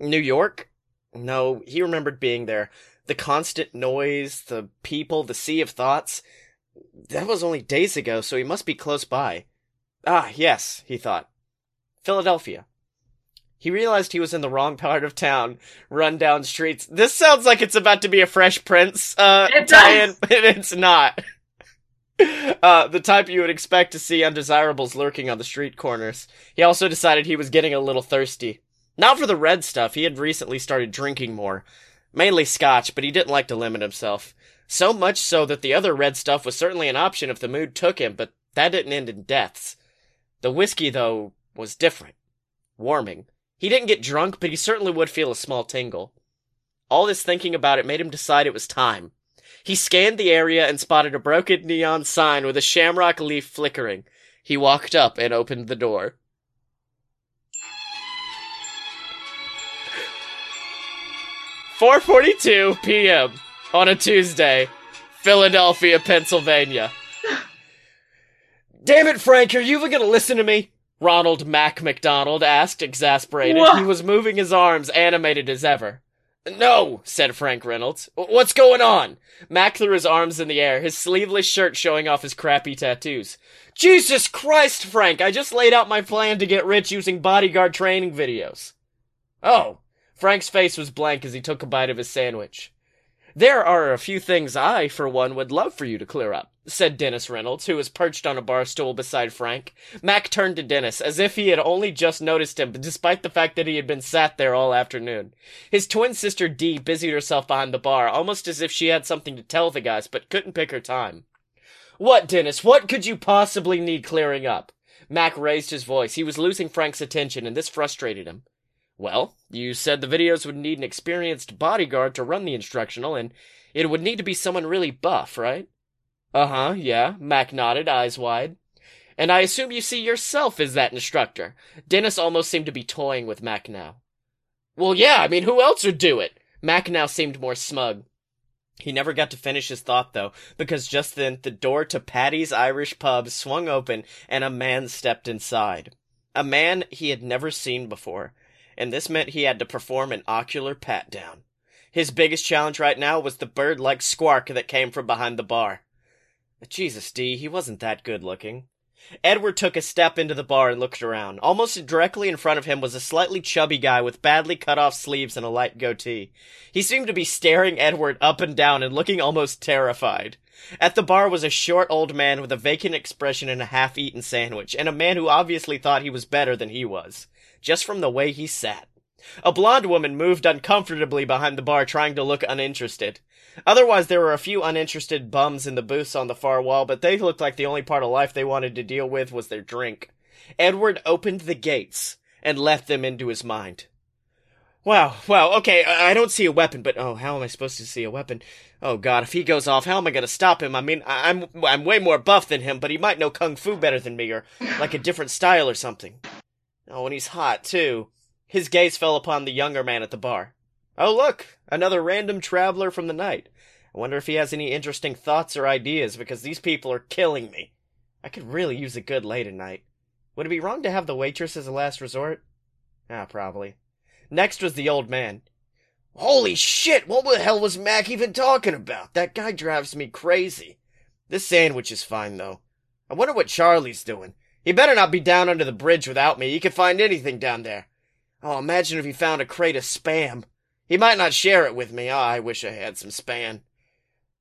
New York? No, he remembered being there. The constant noise, the people, the sea of thoughts. That was only days ago, so he must be close by. Ah, yes, he thought. Philadelphia. He realized he was in the wrong part of town, run down streets. This sounds like it's about to be a Fresh Prince uh, It tie-in, (laughs) but it's not. (laughs) Uh, the type you would expect to see undesirables lurking on the street corners. He also decided he was getting a little thirsty. Not for the red stuff, he had recently started drinking more. Mainly scotch, but he didn't like to limit himself. So much so that the other red stuff was certainly an option if the mood took him, but that didn't end in deaths. The whiskey, though, was different. Warming. He didn't get drunk, but he certainly would feel a small tingle. All this thinking about it made him decide it was time. He scanned the area and spotted a broken neon sign with a shamrock leaf flickering. He walked up and opened the door. Four forty-two p.m. on a Tuesday, Philadelphia, Pennsylvania. Damn it, Frank! Are you even gonna listen to me? Ronald Mac McDonald asked, exasperated. What? He was moving his arms, animated as ever. No, said Frank Reynolds. What's going on? Mac threw his arms in the air, his sleeveless shirt showing off his crappy tattoos. Jesus Christ, Frank, I just laid out my plan to get rich using bodyguard training videos. Oh, Frank's face was blank as he took a bite of his sandwich. There are a few things I, for one, would love for you to clear up, said Dennis Reynolds, who was perched on a bar stool beside Frank. Mac turned to Dennis, as if he had only just noticed him, despite the fact that he had been sat there all afternoon. His twin sister Dee busied herself behind the bar, almost as if she had something to tell the guys, but couldn't pick her time. What, Dennis? What could you possibly need clearing up? Mac raised his voice. He was losing Frank's attention, and this frustrated him. Well, you said the videos would need an experienced bodyguard to run the instructional, and it would need to be someone really buff, right? Uh huh, yeah. Mac nodded, eyes wide. And I assume you see yourself as that instructor. Dennis almost seemed to be toying with Mac now. Well, yeah, I mean, who else would do it? Mac now seemed more smug. He never got to finish his thought, though, because just then the door to Paddy's Irish pub swung open and a man stepped inside. A man he had never seen before, and this meant he had to perform an ocular pat down. His biggest challenge right now was the bird like squark that came from behind the bar. Jesus, Dee, he wasn't that good looking. Edward took a step into the bar and looked around. Almost directly in front of him was a slightly chubby guy with badly cut off sleeves and a light goatee. He seemed to be staring Edward up and down and looking almost terrified. At the bar was a short old man with a vacant expression and a half eaten sandwich, and a man who obviously thought he was better than he was, just from the way he sat. A blonde woman moved uncomfortably behind the bar trying to look uninterested. Otherwise, there were a few uninterested bums in the booths on the far wall, but they looked like the only part of life they wanted to deal with was their drink. Edward opened the gates and let them into his mind. Wow, wow, okay, I I don't see a weapon, but oh, how am I supposed to see a weapon? Oh god, if he goes off, how am I gonna stop him? I mean, I- I'm I'm way more buff than him, but he might know kung fu better than me, or like a different style or something. Oh, and he's hot too. His gaze fell upon the younger man at the bar. Oh, look, another random traveler from the night. I wonder if he has any interesting thoughts or ideas, because these people are killing me. I could really use a good lay tonight. Would it be wrong to have the waitress as a last resort? Ah, probably. Next was the old man. Holy shit, what the hell was Mac even talking about? That guy drives me crazy. This sandwich is fine, though. I wonder what Charlie's doing. He better not be down under the bridge without me. He could find anything down there. Oh, imagine if he found a crate of spam. He might not share it with me. Oh, I wish I had some spam.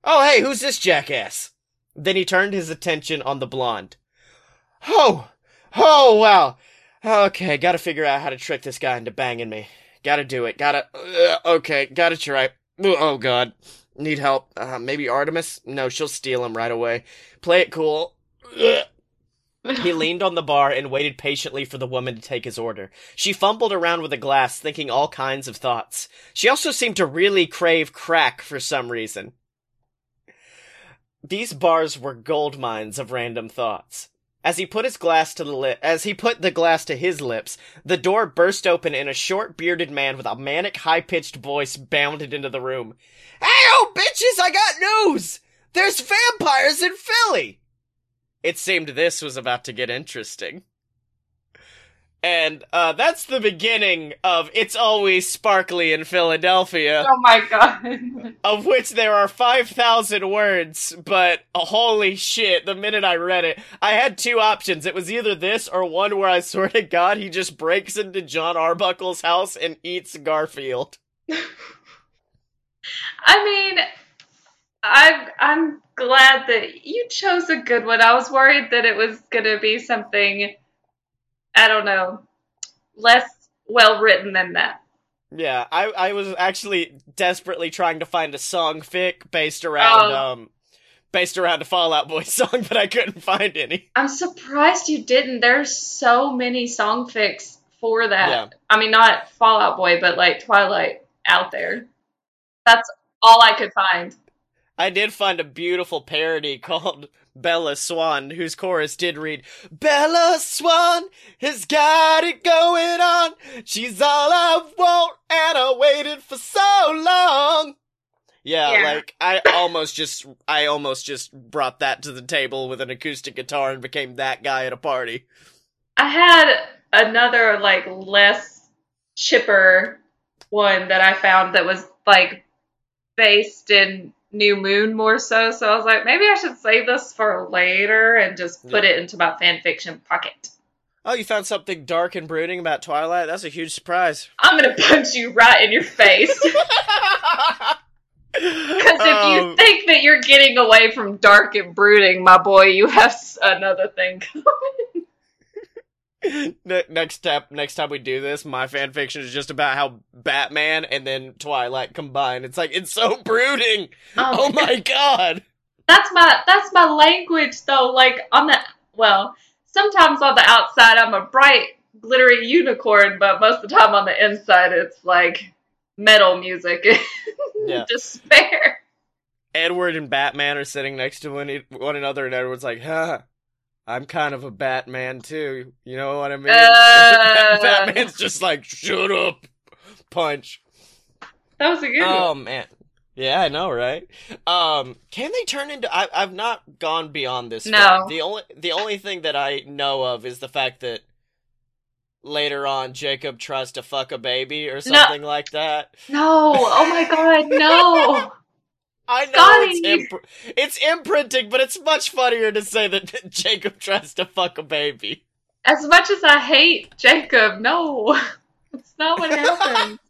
Oh, hey, who's this jackass? Then he turned his attention on the blonde. Oh, oh, wow. Okay, gotta figure out how to trick this guy into banging me. Gotta do it. Gotta. Uh, okay, gotta try. Oh, God. Need help. Uh, maybe Artemis? No, she'll steal him right away. Play it cool. Ugh. He leaned on the bar and waited patiently for the woman to take his order. She fumbled around with a glass, thinking all kinds of thoughts. She also seemed to really crave crack for some reason. These bars were gold mines of random thoughts. As he put his glass to the lip, as he put the glass to his lips, the door burst open and a short bearded man with a manic high pitched voice bounded into the room. Hey, oh bitches, I got news! There's vampires in Philly! It seemed this was about to get interesting. And uh, that's the beginning of It's Always Sparkly in Philadelphia, Oh my god. (laughs) of which there are 5,000 words, but holy shit, the minute I read it, I had two options. It was either this or one where I swear to God he just breaks into John Arbuckle's house and eats Garfield. (laughs) I mean, I'm I'm glad that you chose a good one. I was worried that it was gonna be something I don't know, less well written than that. Yeah, I, I was actually desperately trying to find a song fic based around Oh. um based around a Fall Out Boy (laughs) song, but I couldn't find any. I'm surprised you didn't. There's so many song fics for that. Yeah. I mean, not Fall Out Boy, but like Twilight out there. That's all I could find. I did find a beautiful parody called Bella Swan, whose chorus did read, Bella Swan has got it going on. She's all I want, and I waited for so long. Yeah, Yeah. like I almost just I almost just brought that to the table with an acoustic guitar and became that guy at a party. I had another like less chipper one that I found that was like based in New Moon more so. So I was like, maybe I should save this for later and just put Yeah. it into my fan fiction pocket. Oh, you found something dark and brooding about Twilight? That's a huge surprise. I'm gonna punch you right in your face. (laughs) Because if you Um, think that you're getting away from dark and brooding, my boy, you have another thing coming. (laughs) Ne- next step, next time we do this, my fan fiction is just about how Batman and then Twilight combine. It's like it's so brooding. Oh. oh, my god. that's my that's my language though. Like on the well, sometimes on the outside I'm a bright, glittery unicorn, but most of the time on the inside it's like metal music. (laughs) Yeah. Despair. Edward and Batman are sitting next to one, one another, and Edward's like, "Huh, I'm kind of a Batman too. You know what I mean?" (laughs) Uh. Batman's just like, "Shut up, punch." That was a good one. Oh man. Yeah, I know, right? Um, can they turn into? I, I've not gone beyond this. No. film. The only the only thing that I know of is the fact that later on Jacob tries to fuck a baby or something like that. No. Oh my god, no. (laughs) I know it's imp- it's imprinting, but it's much funnier to say that (laughs) Jacob tries to fuck a baby. As much as I hate Jacob, no. (laughs) That's not what happened. (laughs)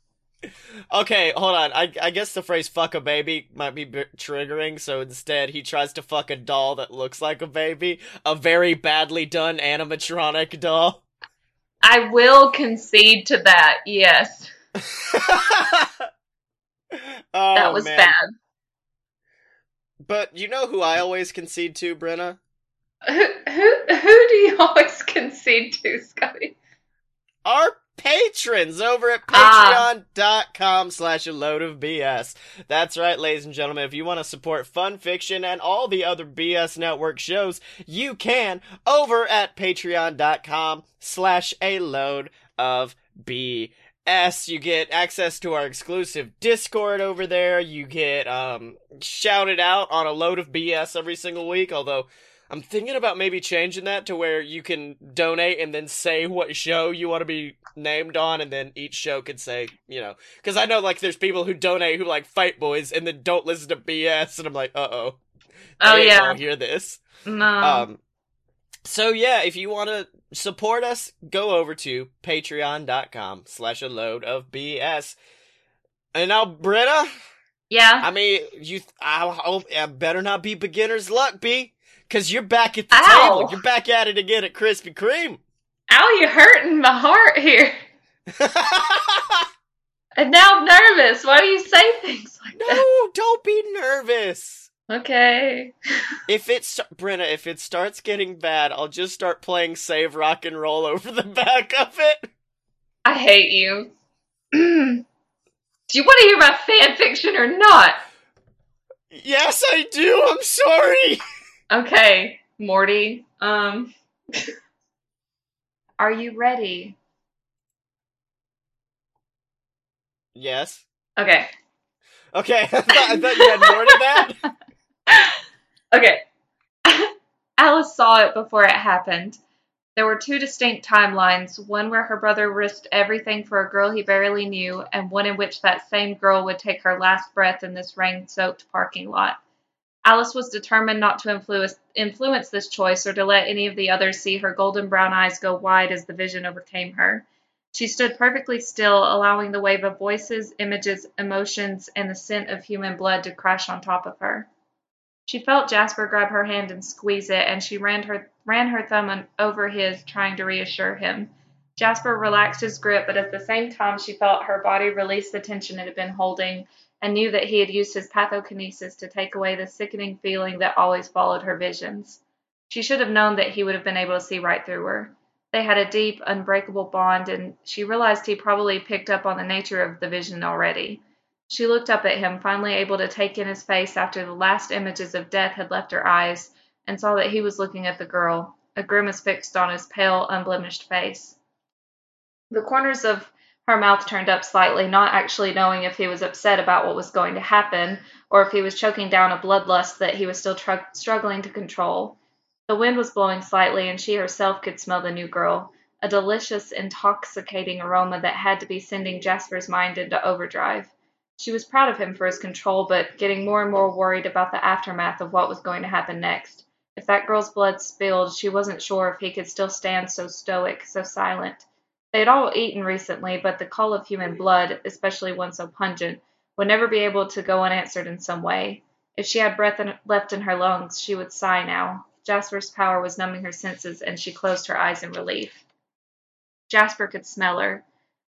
Okay, hold on. I I guess the phrase "fuck a baby" might be b- triggering, so instead he tries to fuck a doll that looks like a baby, a very badly done animatronic doll. I will concede to that, yes. oh, that was man. bad. But you know who I always concede to, Brenna? Who, who who do you always concede to, Scotty? Our patrons over at Ah. patreon.com slash a load of BS. That's right, ladies and gentlemen. If you want to support Fun Fiction and all the other BS Network shows, you can over at patreon.com slash a load of BS. S, you get access to our exclusive Discord over there. You get um shouted out on a load of BS every single week, although I'm thinking about maybe changing that to where you can donate and then say what show you want to be named on, and then each show could say, you know, because I know like there's people who donate who like Fight Boys and then don't listen to BS, and I'm like, uh oh, Oh yeah. hear this. No. Um, so yeah, if you want to support us, go over to patreon.com slash a load of BS. And now, Britta, yeah. I mean, you, I hope, I better not be beginner's luck, B. Cause you're back at the Ow. table. You're back at it again at Krispy Kreme. Ow, you're hurting my heart here. (laughs) And now I'm nervous. Why do you say things like that? no, don't be nervous. Okay. (laughs) If it's Brenna, if it starts getting bad, I'll just start playing Save Rock and Roll over the (laughs) back of it. I hate you. (clears throat) do you want to hear my fan fiction or not? Yes, I do. I'm sorry. (laughs) Okay, Morty. Um Are you ready? Yes. Okay. Okay, I thought, I thought you had more to that. Okay. (laughs) Alice saw it before it happened. There were two distinct timelines, one where her brother risked everything for a girl he barely knew, and one in which that same girl would take her last breath in this rain soaked parking lot. Alice was determined not to influence, influence this choice or to let any of the others see her golden brown eyes go wide as the vision overcame her. She stood perfectly still, allowing the wave of voices, images, emotions, and the scent of human blood to crash on top of her. She felt Jasper grab her hand and squeeze it, and she ran her ran her thumb over his, trying to reassure him. Jasper relaxed his grip, but at the same time she felt her body release the tension it had been holding, and knew that he had used his pathokinesis to take away the sickening feeling that always followed her visions. She should have known that he would have been able to see right through her. They had a deep, unbreakable bond, and she realized he probably picked up on the nature of the vision already. She looked up at him, finally able to take in his face after the last images of death had left her eyes, and saw that he was looking at the girl, a grimace fixed on his pale, unblemished face. The corners of her mouth turned up slightly, not actually knowing if he was upset about what was going to happen, or if he was choking down a bloodlust that he was still tr- struggling to control. The wind was blowing slightly, and she herself could smell the new girl, a delicious, intoxicating aroma that had to be sending Jasper's mind into overdrive. She was proud of him for his control, but getting more and more worried about the aftermath of what was going to happen next. If that girl's blood spilled, she wasn't sure if he could still stand so stoic, so silent. They had all eaten recently, but the call of human blood, especially one so pungent, would never be able to go unanswered in some way. If she had breath in, left in her lungs, she would sigh now. Jasper's power was numbing her senses, and she closed her eyes in relief. Jasper could smell her.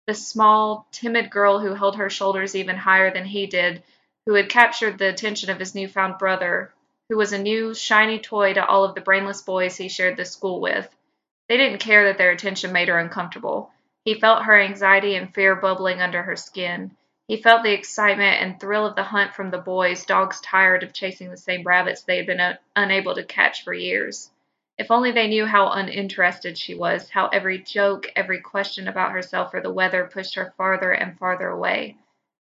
The small, timid girl who held her shoulders even higher than he did, who had captured the attention of his newfound brother, who was a new, shiny toy to all of the brainless boys he shared the school with. They didn't care that their attention made her uncomfortable. He felt her anxiety and fear bubbling under her skin. He felt the excitement and thrill of the hunt from the boys, dogs tired of chasing the same rabbits they had been uh, unable to catch for years. If only they knew how uninterested she was, how every joke, every question about herself or the weather pushed her farther and farther away.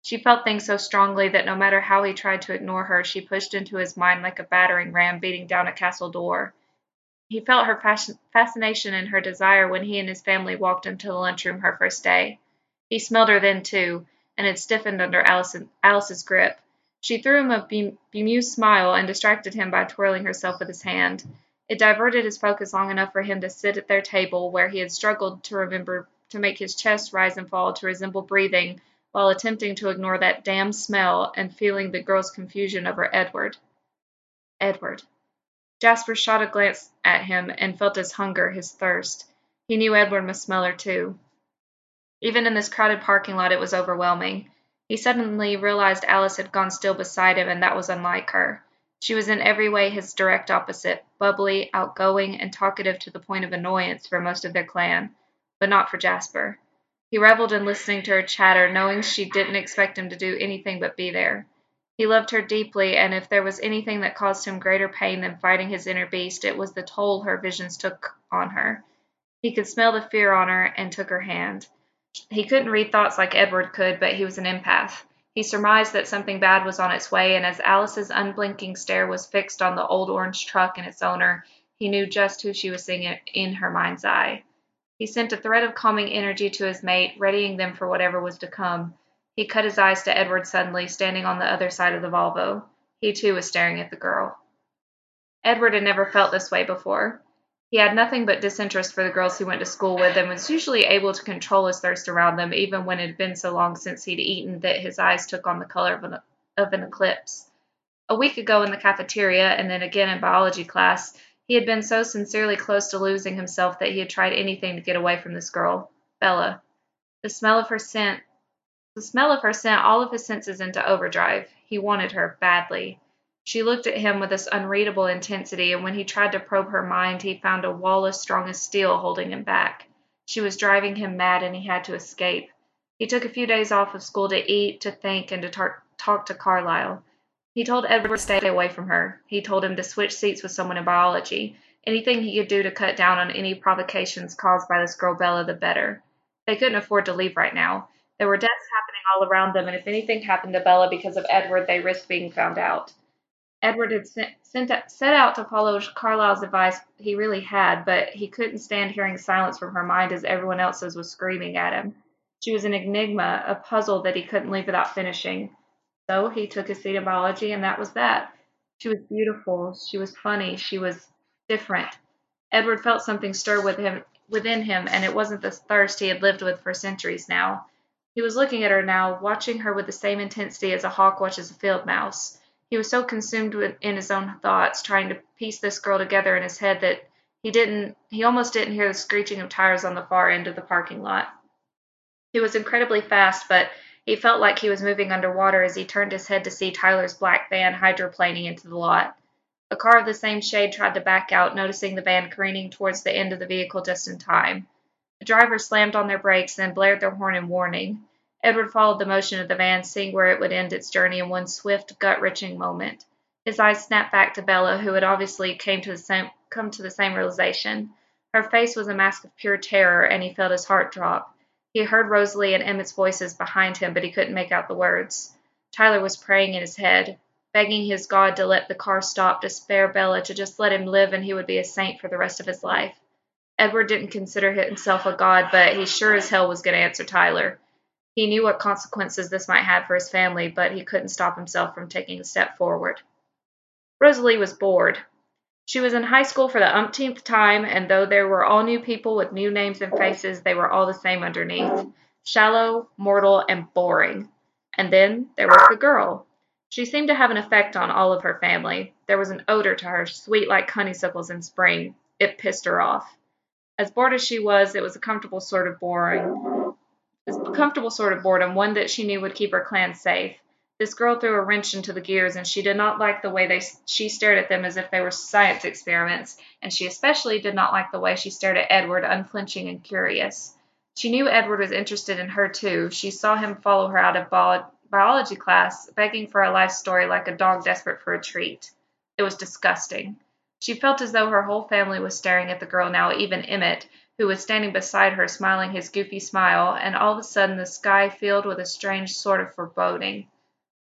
She felt things so strongly that no matter how he tried to ignore her, she pushed into his mind like a battering ram beating down a castle door. He felt her fascination and her desire when he and his family walked into the lunchroom her first day. He smelled her then, too, and had stiffened under Alice's grip. She threw him a bemused smile and distracted him by twirling herself with his hand. It diverted his focus long enough for him to sit at their table, where he had struggled to remember to make his chest rise and fall to resemble breathing, while attempting to ignore that damn smell and feeling the girl's confusion over Edward. Edward. Jasper shot a glance at him and felt his hunger, his thirst. He knew Edward must smell her too. Even in this crowded parking lot, it was overwhelming. He suddenly realized Alice had gone still beside him, and that was unlike her. She was in every way his direct opposite, bubbly, outgoing, and talkative to the point of annoyance for most of their clan, but not for Jasper. He reveled in listening to her chatter, knowing she didn't expect him to do anything but be there. He loved her deeply, and if there was anything that caused him greater pain than fighting his inner beast, it was the toll her visions took on her. He could smell the fear on her and took her hand. He couldn't read thoughts like Edward could, but he was an empath. He surmised that something bad was on its way, and as Alice's unblinking stare was fixed on the old orange truck and its owner, he knew just who she was seeing in her mind's eye. He sent a thread of calming energy to his mate, readying them for whatever was to come. He cut his eyes to Edward suddenly, standing on the other side of the Volvo. He too was staring at the girl. Edward had never felt this way before. He had nothing but disinterest for the girls he went to school with and was usually able to control his thirst around them, even when it had been so long since he'd eaten that his eyes took on the color of an, of an eclipse. A week ago in the cafeteria, and then again in biology class, he had been so sincerely close to losing himself that he had tried anything to get away from this girl, Bella. The smell of her scent, the smell of her sent all of his senses into overdrive. He wanted her badly. She looked at him with this unreadable intensity, and when he tried to probe her mind, he found a wall as strong as steel holding him back. She was driving him mad, and he had to escape. He took a few days off of school to eat, to think, and to tar- talk to Carlisle. He told Edward to stay away from her. He told him to switch seats with someone in biology. Anything he could do to cut down on any provocations caused by this girl Bella, the better. They couldn't afford to leave right now. There were deaths happening all around them, and if anything happened to Bella because of Edward, they risked being found out. Edward had sent, sent, set out to follow Carlisle's advice. He really had, but he couldn't stand hearing silence from her mind as everyone else's was screaming at him. She was an enigma, a puzzle that he couldn't leave without finishing. So he took his seat in biology, and that was that. She was beautiful. She was funny. She was different. Edward felt something stir with him, within him, and it wasn't the thirst he had lived with for centuries now. He was looking at her now, watching her with the same intensity as a hawk watches a field mouse. He was so consumed in his own thoughts, trying to piece this girl together in his head that he didn't he almost didn't hear the screeching of tires on the far end of the parking lot. He was incredibly fast, but he felt like he was moving underwater as he turned his head to see Tyler's black van hydroplaning into the lot. A car of the same shade tried to back out, noticing the van careening towards the end of the vehicle just in time. The drivers slammed on their brakes, then blared their horn in warning. Edward followed the motion of the van, seeing where it would end its journey in one swift, gut-wrenching moment. His eyes snapped back to Bella, who had obviously came to the same, come to the same realization. Her face was a mask of pure terror, and he felt his heart drop. He heard Rosalie and Emmett's voices behind him, but he couldn't make out the words. Tyler was praying in his head, begging his God to let the car stop, to spare Bella, to just let him live, and he would be a saint for the rest of his life. Edward didn't consider himself a god, but he sure as hell was going to answer Tyler. He knew what consequences this might have for his family, but he couldn't stop himself from taking a step forward. Rosalie was bored. She was in high school for the umpteenth time, and though there were all new people with new names and faces, they were all the same underneath shallow, mortal, and boring. And then there was the girl. She seemed to have an effect on all of her family. There was an odor to her, sweet like honeysuckles in spring. It pissed her off. As bored as she was, it was a comfortable sort of boring a comfortable sort of boredom, one that she knew would keep her clan safe. This girl threw a wrench into the gears, and she did not like the way they she stared at them as if they were science experiments, and she especially did not like the way she stared at Edward, unflinching and curious. She knew Edward was interested in her too. She saw him follow her out of biology class, begging for a life story like a dog desperate for a treat. It was disgusting. She felt as though her whole family was staring at the girl now, even Emmett, who was standing beside her smiling his goofy smile, and all of a sudden the sky filled with a strange sort of foreboding.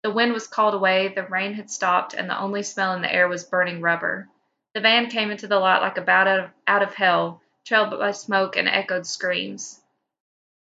The wind was called away, the rain had stopped, and the only smell in the air was burning rubber. The van came into the lot like a bat out of, out of hell, trailed by smoke and echoed screams.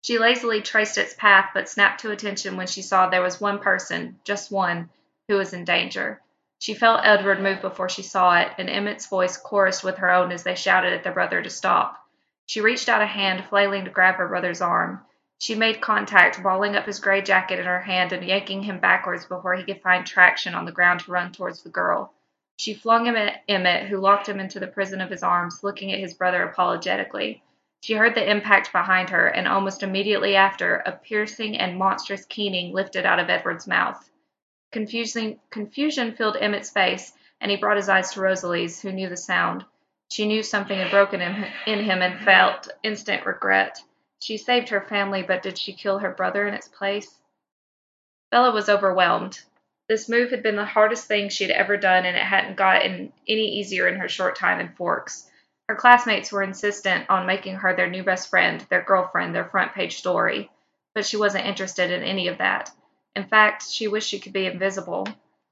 She lazily traced its path, but snapped to attention when she saw there was one person, just one, who was in danger. She felt Edward move before she saw it, and Emmett's voice chorused with her own as they shouted at their brother to stop. She reached out a hand, flailing to grab her brother's arm. She made contact, balling up his gray jacket in her hand and yanking him backwards before he could find traction on the ground to run towards the girl. She flung him at Emmett, who locked him into the prison of his arms, looking at his brother apologetically. She heard the impact behind her, and almost immediately after, a piercing and monstrous keening lifted out of Edward's mouth. Confusing, confusion filled Emmett's face, and he brought his eyes to Rosalie's, who knew the sound. She knew something had broken in, him and felt instant regret. She saved her family, but did she kill her brother in its place? Bella was overwhelmed. This move had been the hardest thing she had ever done, and it hadn't gotten any easier in her short time in Forks. Her classmates were insistent on making her their new best friend, their girlfriend, their front page story. But she wasn't interested in any of that. In fact, she wished she could be invisible.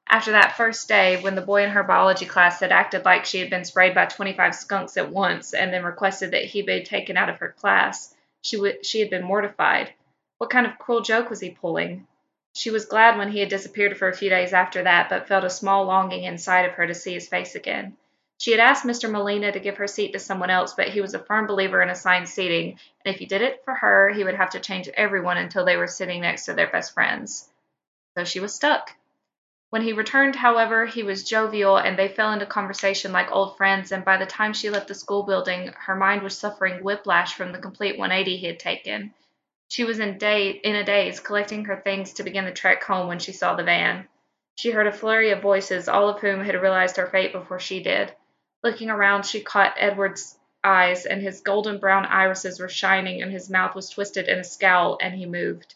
After that first day, when the boy in her biology class had acted like she had been sprayed by 25 skunks at once and then requested that he be taken out of her class, she, w- she had been mortified. What kind of cruel joke was he pulling? She was glad when he had disappeared for a few days after that, but felt a small longing inside of her to see his face again. She had asked Mr. Molina to give her seat to someone else, but he was a firm believer in assigned seating, and if he did it for her, he would have to change everyone until they were sitting next to their best friends. So she was stuck. When he returned, however, he was jovial, and they fell into conversation like old friends, and by the time she left the school building her mind was suffering whiplash from the complete 180 he had taken. She was in, a daze, collecting her things to begin the trek home when she saw the van. She heard a flurry of voices, all of whom had realized her fate before she did. Looking around, she caught Edward's eyes, and his golden brown irises were shining, and his mouth was twisted in a scowl, and he moved.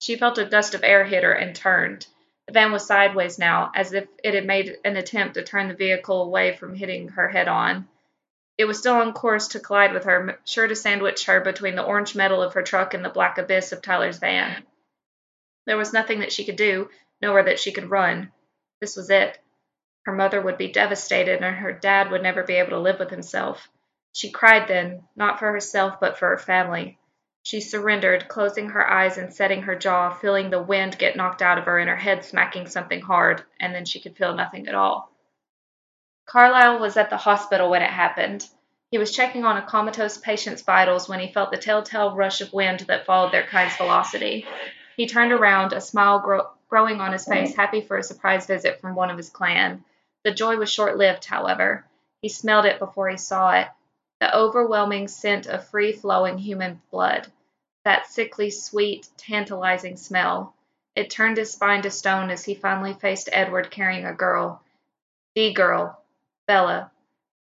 She felt a gust of air hit her and turned. The van was sideways now, as if it had made an attempt to turn the vehicle away from hitting her head on. It was still on course to collide with her, sure to sandwich her between the orange metal of her truck and the black abyss of Tyler's van. There was nothing that she could do, nowhere that she could run. This was it. Her mother would be devastated, and her dad would never be able to live with himself. She cried then, not for herself, but for her family. She surrendered, closing her eyes and setting her jaw, feeling the wind get knocked out of her and her head smacking something hard, and then she could feel nothing at all. Carlisle was at the hospital when it happened. He was checking on a comatose patient's vitals when he felt the telltale rush of wind that followed their kind's velocity. He turned around, a smile grow- growing on his face, happy for a surprise visit from one of his clan. The joy was short lived, however. He smelled it before he saw it the overwhelming scent of free flowing human blood. That sickly sweet, tantalizing smell. It turned his spine to stone as he finally faced Edward carrying a girl. The girl, Bella.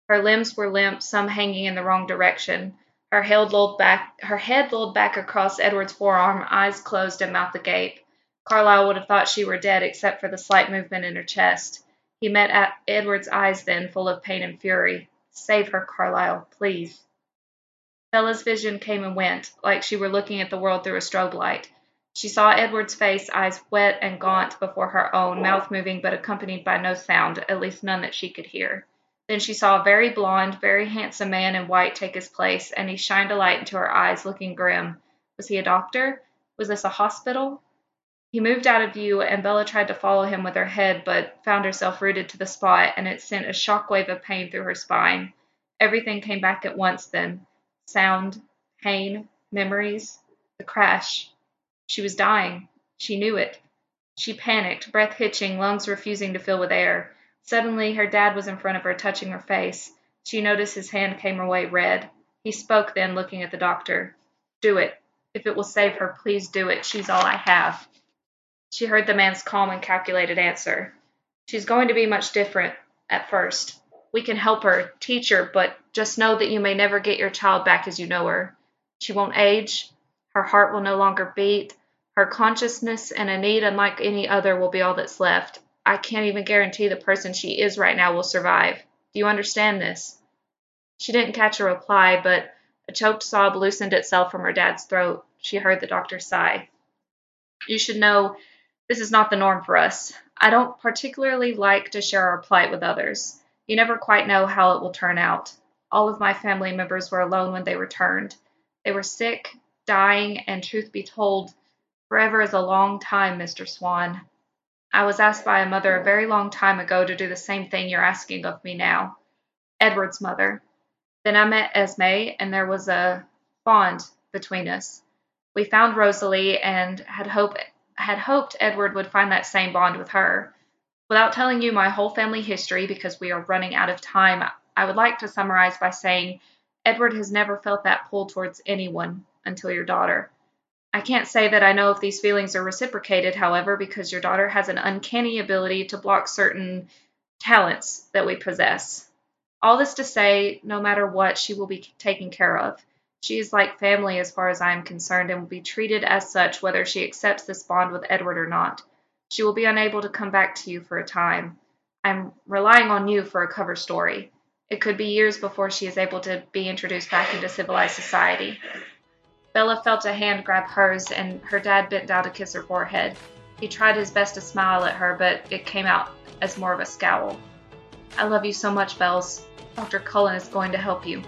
Her limbs were limp, some hanging in the wrong direction. Her head lolled back, her head lolled back across Edward's forearm, eyes closed and mouth agape. Carlisle would have thought she were dead except for the slight movement in her chest. He met Edward's eyes then, full of pain and fury. Save her, Carlisle, please. Bella's vision came and went, like she were looking at the world through a strobe light. She saw Edward's face, eyes wet and gaunt before her own, mouth moving but accompanied by no sound, at least none that she could hear. Then she saw a very blond, very handsome man in white take his place, and he shined a light into her eyes, looking grim. Was he a doctor? Was this a hospital? He moved out of view, and Bella tried to follow him with her head, but found herself rooted to the spot, and it sent a shock wave of pain through her spine. Everything came back at once then sound, pain, memories, the crash. She was dying. She knew it. She panicked, breath hitching, lungs refusing to fill with air. Suddenly, her dad was in front of her, touching her face. She noticed his hand came away red. He spoke then, looking at the doctor. Do it. If it will save her, please do it. She's all I have. She heard the man's calm and calculated answer. She's going to be much different at first. We can help her, teach her, but just know that you may never get your child back as you know her. She won't age. Her heart will no longer beat. Her consciousness and a need unlike any other will be all that's left. I can't even guarantee the person she is right now will survive. Do you understand this? She didn't catch a reply, but a choked sob loosened itself from her dad's throat. She heard the doctor sigh. You should know this is not the norm for us. I don't particularly like to share our plight with others. You never quite know how it will turn out. All of my family members were alone when they returned. They were sick, dying, and truth be told, forever is a long time, Mr. Swan. I was asked by a mother a very long time ago to do the same thing you're asking of me now. Edward's mother. Then I met Esme, and there was a bond between us. We found Rosalie and had hoped had hoped Edward would find that same bond with her. Without telling you my whole family history, because we are running out of time, I would like to summarize by saying Edward has never felt that pull towards anyone until your daughter. I can't say that I know if these feelings are reciprocated, however, because your daughter has an uncanny ability to block certain talents that we possess. All this to say, no matter what, she will be taken care of. She is like family as far as I am concerned and will be treated as such whether she accepts this bond with Edward or not. She will be unable to come back to you for a time. I'm relying on you for a cover story. It could be years before she is able to be introduced back into civilized society. Bella felt a hand grab hers, and her dad bent down to kiss her forehead. He tried his best to smile at her, but it came out as more of a scowl. I love you so much, Bells. Dr. Cullen is going to help you.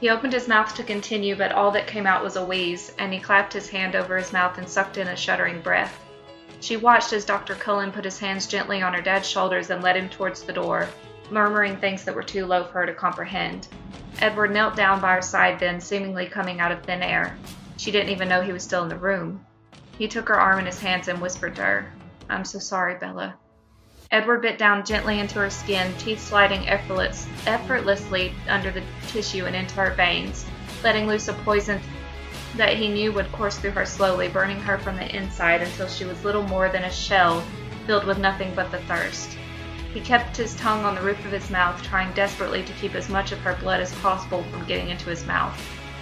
He opened his mouth to continue, but all that came out was a wheeze, and he clapped his hand over his mouth and sucked in a shuddering breath. She watched as Dr. Cullen put his hands gently on her dad's shoulders and led him towards the door, murmuring things that were too low for her to comprehend. Edward knelt down by her side then, seemingly coming out of thin air. She didn't even know he was still in the room. He took her arm in his hands and whispered to her, I'm so sorry, Bella. Edward bit down gently into her skin, teeth sliding effortless, effortlessly under the tissue and into her veins, letting loose a poison that he knew would course through her slowly, burning her from the inside until she was little more than a shell filled with nothing but the thirst. He kept his tongue on the roof of his mouth, trying desperately to keep as much of her blood as possible from getting into his mouth.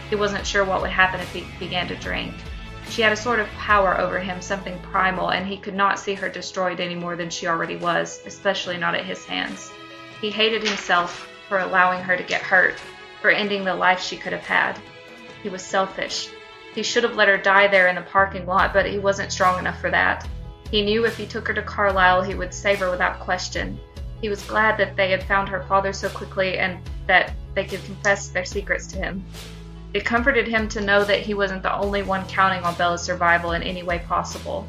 He wasn't sure what would happen if he began to drink. She had a sort of power over him, something primal, and he could not see her destroyed any more than she already was, especially not at his hands. He hated himself for allowing her to get hurt, for ending the life she could have had. He was selfish. He should have let her die there in the parking lot, but he wasn't strong enough for that. He knew if he took her to Carlisle, he would save her without question. He was glad that they had found her father so quickly and that they could confess their secrets to him. It comforted him to know that he wasn't the only one counting on Bella's survival in any way possible.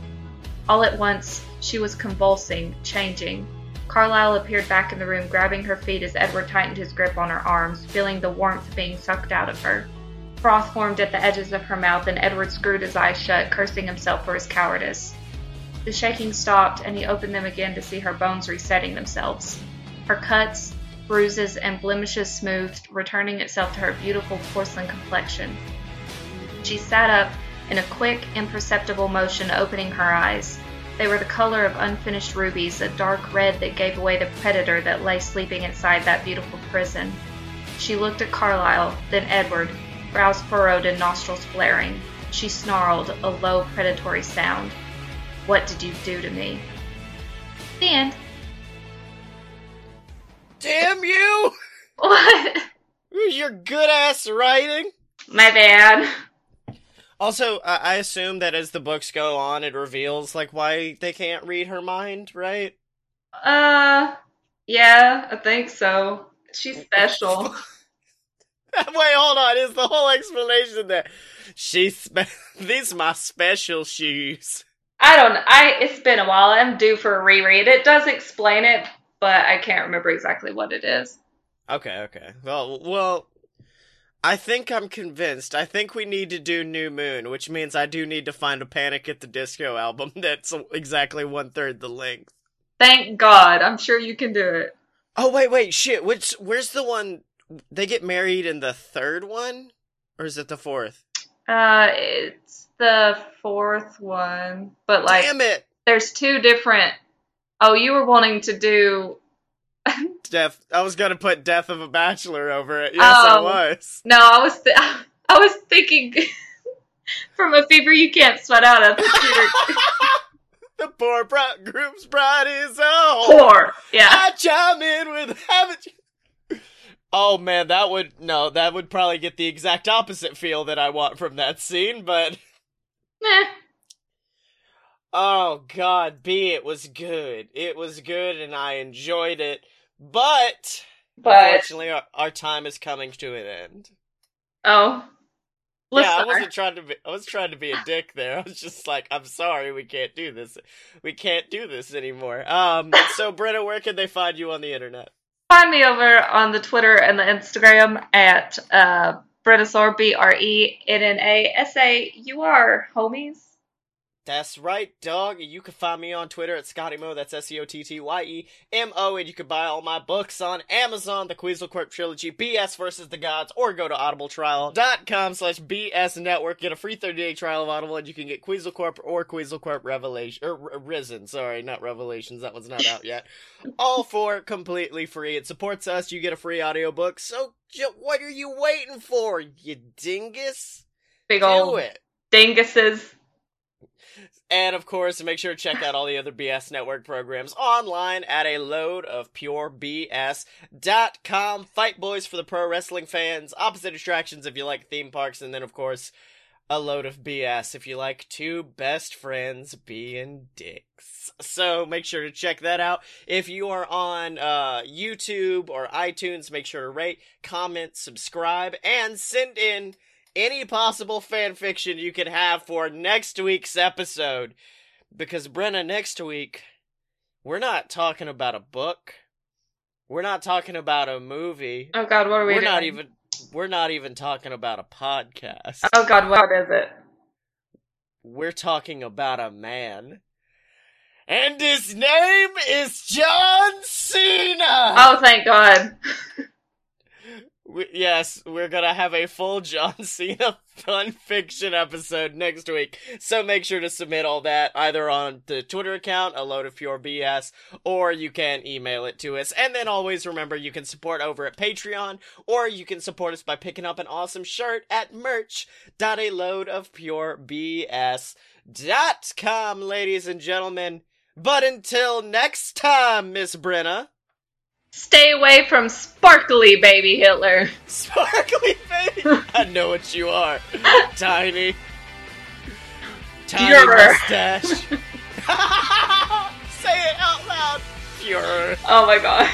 All at once, she was convulsing, changing. Carlisle appeared back in the room, grabbing her feet as Edward tightened his grip on her arms, feeling the warmth being sucked out of her. Froth formed at the edges of her mouth, and Edward screwed his eyes shut, cursing himself for his cowardice. The shaking stopped, and he opened them again to see her bones resetting themselves. Her cuts, bruises, and blemishes smoothed, returning itself to her beautiful porcelain complexion. She sat up in a quick, imperceptible motion, opening her eyes. They were the color of unfinished rubies, a dark red that gave away the predator that lay sleeping inside that beautiful prison. She looked at Carlisle, then Edward, brows furrowed and nostrils flaring. She snarled, a low, predatory sound. What did you do to me? The end. Damn you! (laughs) What? Your good ass writing. My bad. Also, I I assume that as the books go on, it reveals like why they can't read her mind, right? Uh, yeah, I think so. She's special. (laughs) (laughs) Wait, hold on. Is the whole explanation there? She's spe- (laughs) these my special shoes. I don't. I. It's been a while. I'm due for a reread. It does explain it, but I can't remember exactly what it is. Okay, okay. Well, well, I think I'm convinced. I think we need to do New Moon, which means I do need to find a Panic at the Disco album (laughs) that's exactly one third the length. Thank God. I'm sure you can do it. Oh wait, wait, shit. Which where's the one they get married in the third one, or is it the fourth? Uh, it's the fourth one, but like, Damn it, there's two different. Oh, you were wanting to do. (laughs) Death. I was gonna put Death of a Bachelor over it. Yes, I Oh. was. No, I was. Th- (laughs) I was thinking. (laughs) From a fever you can't sweat out. of. The poor bri- groom's bride is were poor. Yeah. I chime in with haven't you? Oh man, that would no, that would probably get the exact opposite feel that I want from that scene, but (laughs) Meh. oh god, B it was good. It was good and I enjoyed it. But But unfortunately our, our time is coming to an end. oh, yeah, I wasn't trying to be I was trying to be a dick there. (laughs) I was just like, I'm sorry, we can't do this. We can't do this anymore. Um so Brenna, where can they find you on the internet? Find me over on the Twitter and the Instagram at uh, Brennasaur, B R E N N A S A U R, homies. That's right, dog. You can find me on Twitter at ScottyMo. That's S E O T T Y E M O. And you can buy all my books on Amazon, the Queasel Trilogy, BS versus the Gods, or go to audibletrial.com slash BS Network. Get a free 30 day trial of Audible, and you can get Queasel Corp or Queasel Corp Revelation, or R- Risen. Sorry, not Revelations. That one's not out yet. (laughs) all four completely free. It supports us. You get a free audiobook. So, what are you waiting for, you dingus? Big Do old it. dinguses. And of course, make sure to check out all the other BS Network programs online at a load of purebs.com. Fight Boys for the pro wrestling fans, opposite attractions if you like theme parks, and then of course, a load of BS if you like two best friends being dicks. So make sure to check that out. If you are on uh, YouTube or iTunes, make sure to rate, comment, subscribe, and send in any possible fan fiction you could have for next week's episode. Because, Brenna, next week, we're not talking about a book. We're not talking about a movie. Oh God, what are we We're doing? not even we're not even talking about a podcast. Oh God, what is it? We're talking about a man. And his name is John Cena. Oh, thank God. (laughs) We, yes, we're gonna have a full John (laughs) Cena fun fiction episode next week. So make sure to submit all that either on the Twitter account, a load of pure BS, or you can email it to us. And then always remember you can support over at Patreon, or you can support us by picking up an awesome shirt at merch.a.loadofpurebs.com, ladies and gentlemen. But until next time, Miss Brenna. Stay away from sparkly baby Hitler. Sparkly baby. (laughs) I know what you are. Tiny. Tiny You're- mustache. (laughs) (laughs) Say it out loud. cure. Oh my god.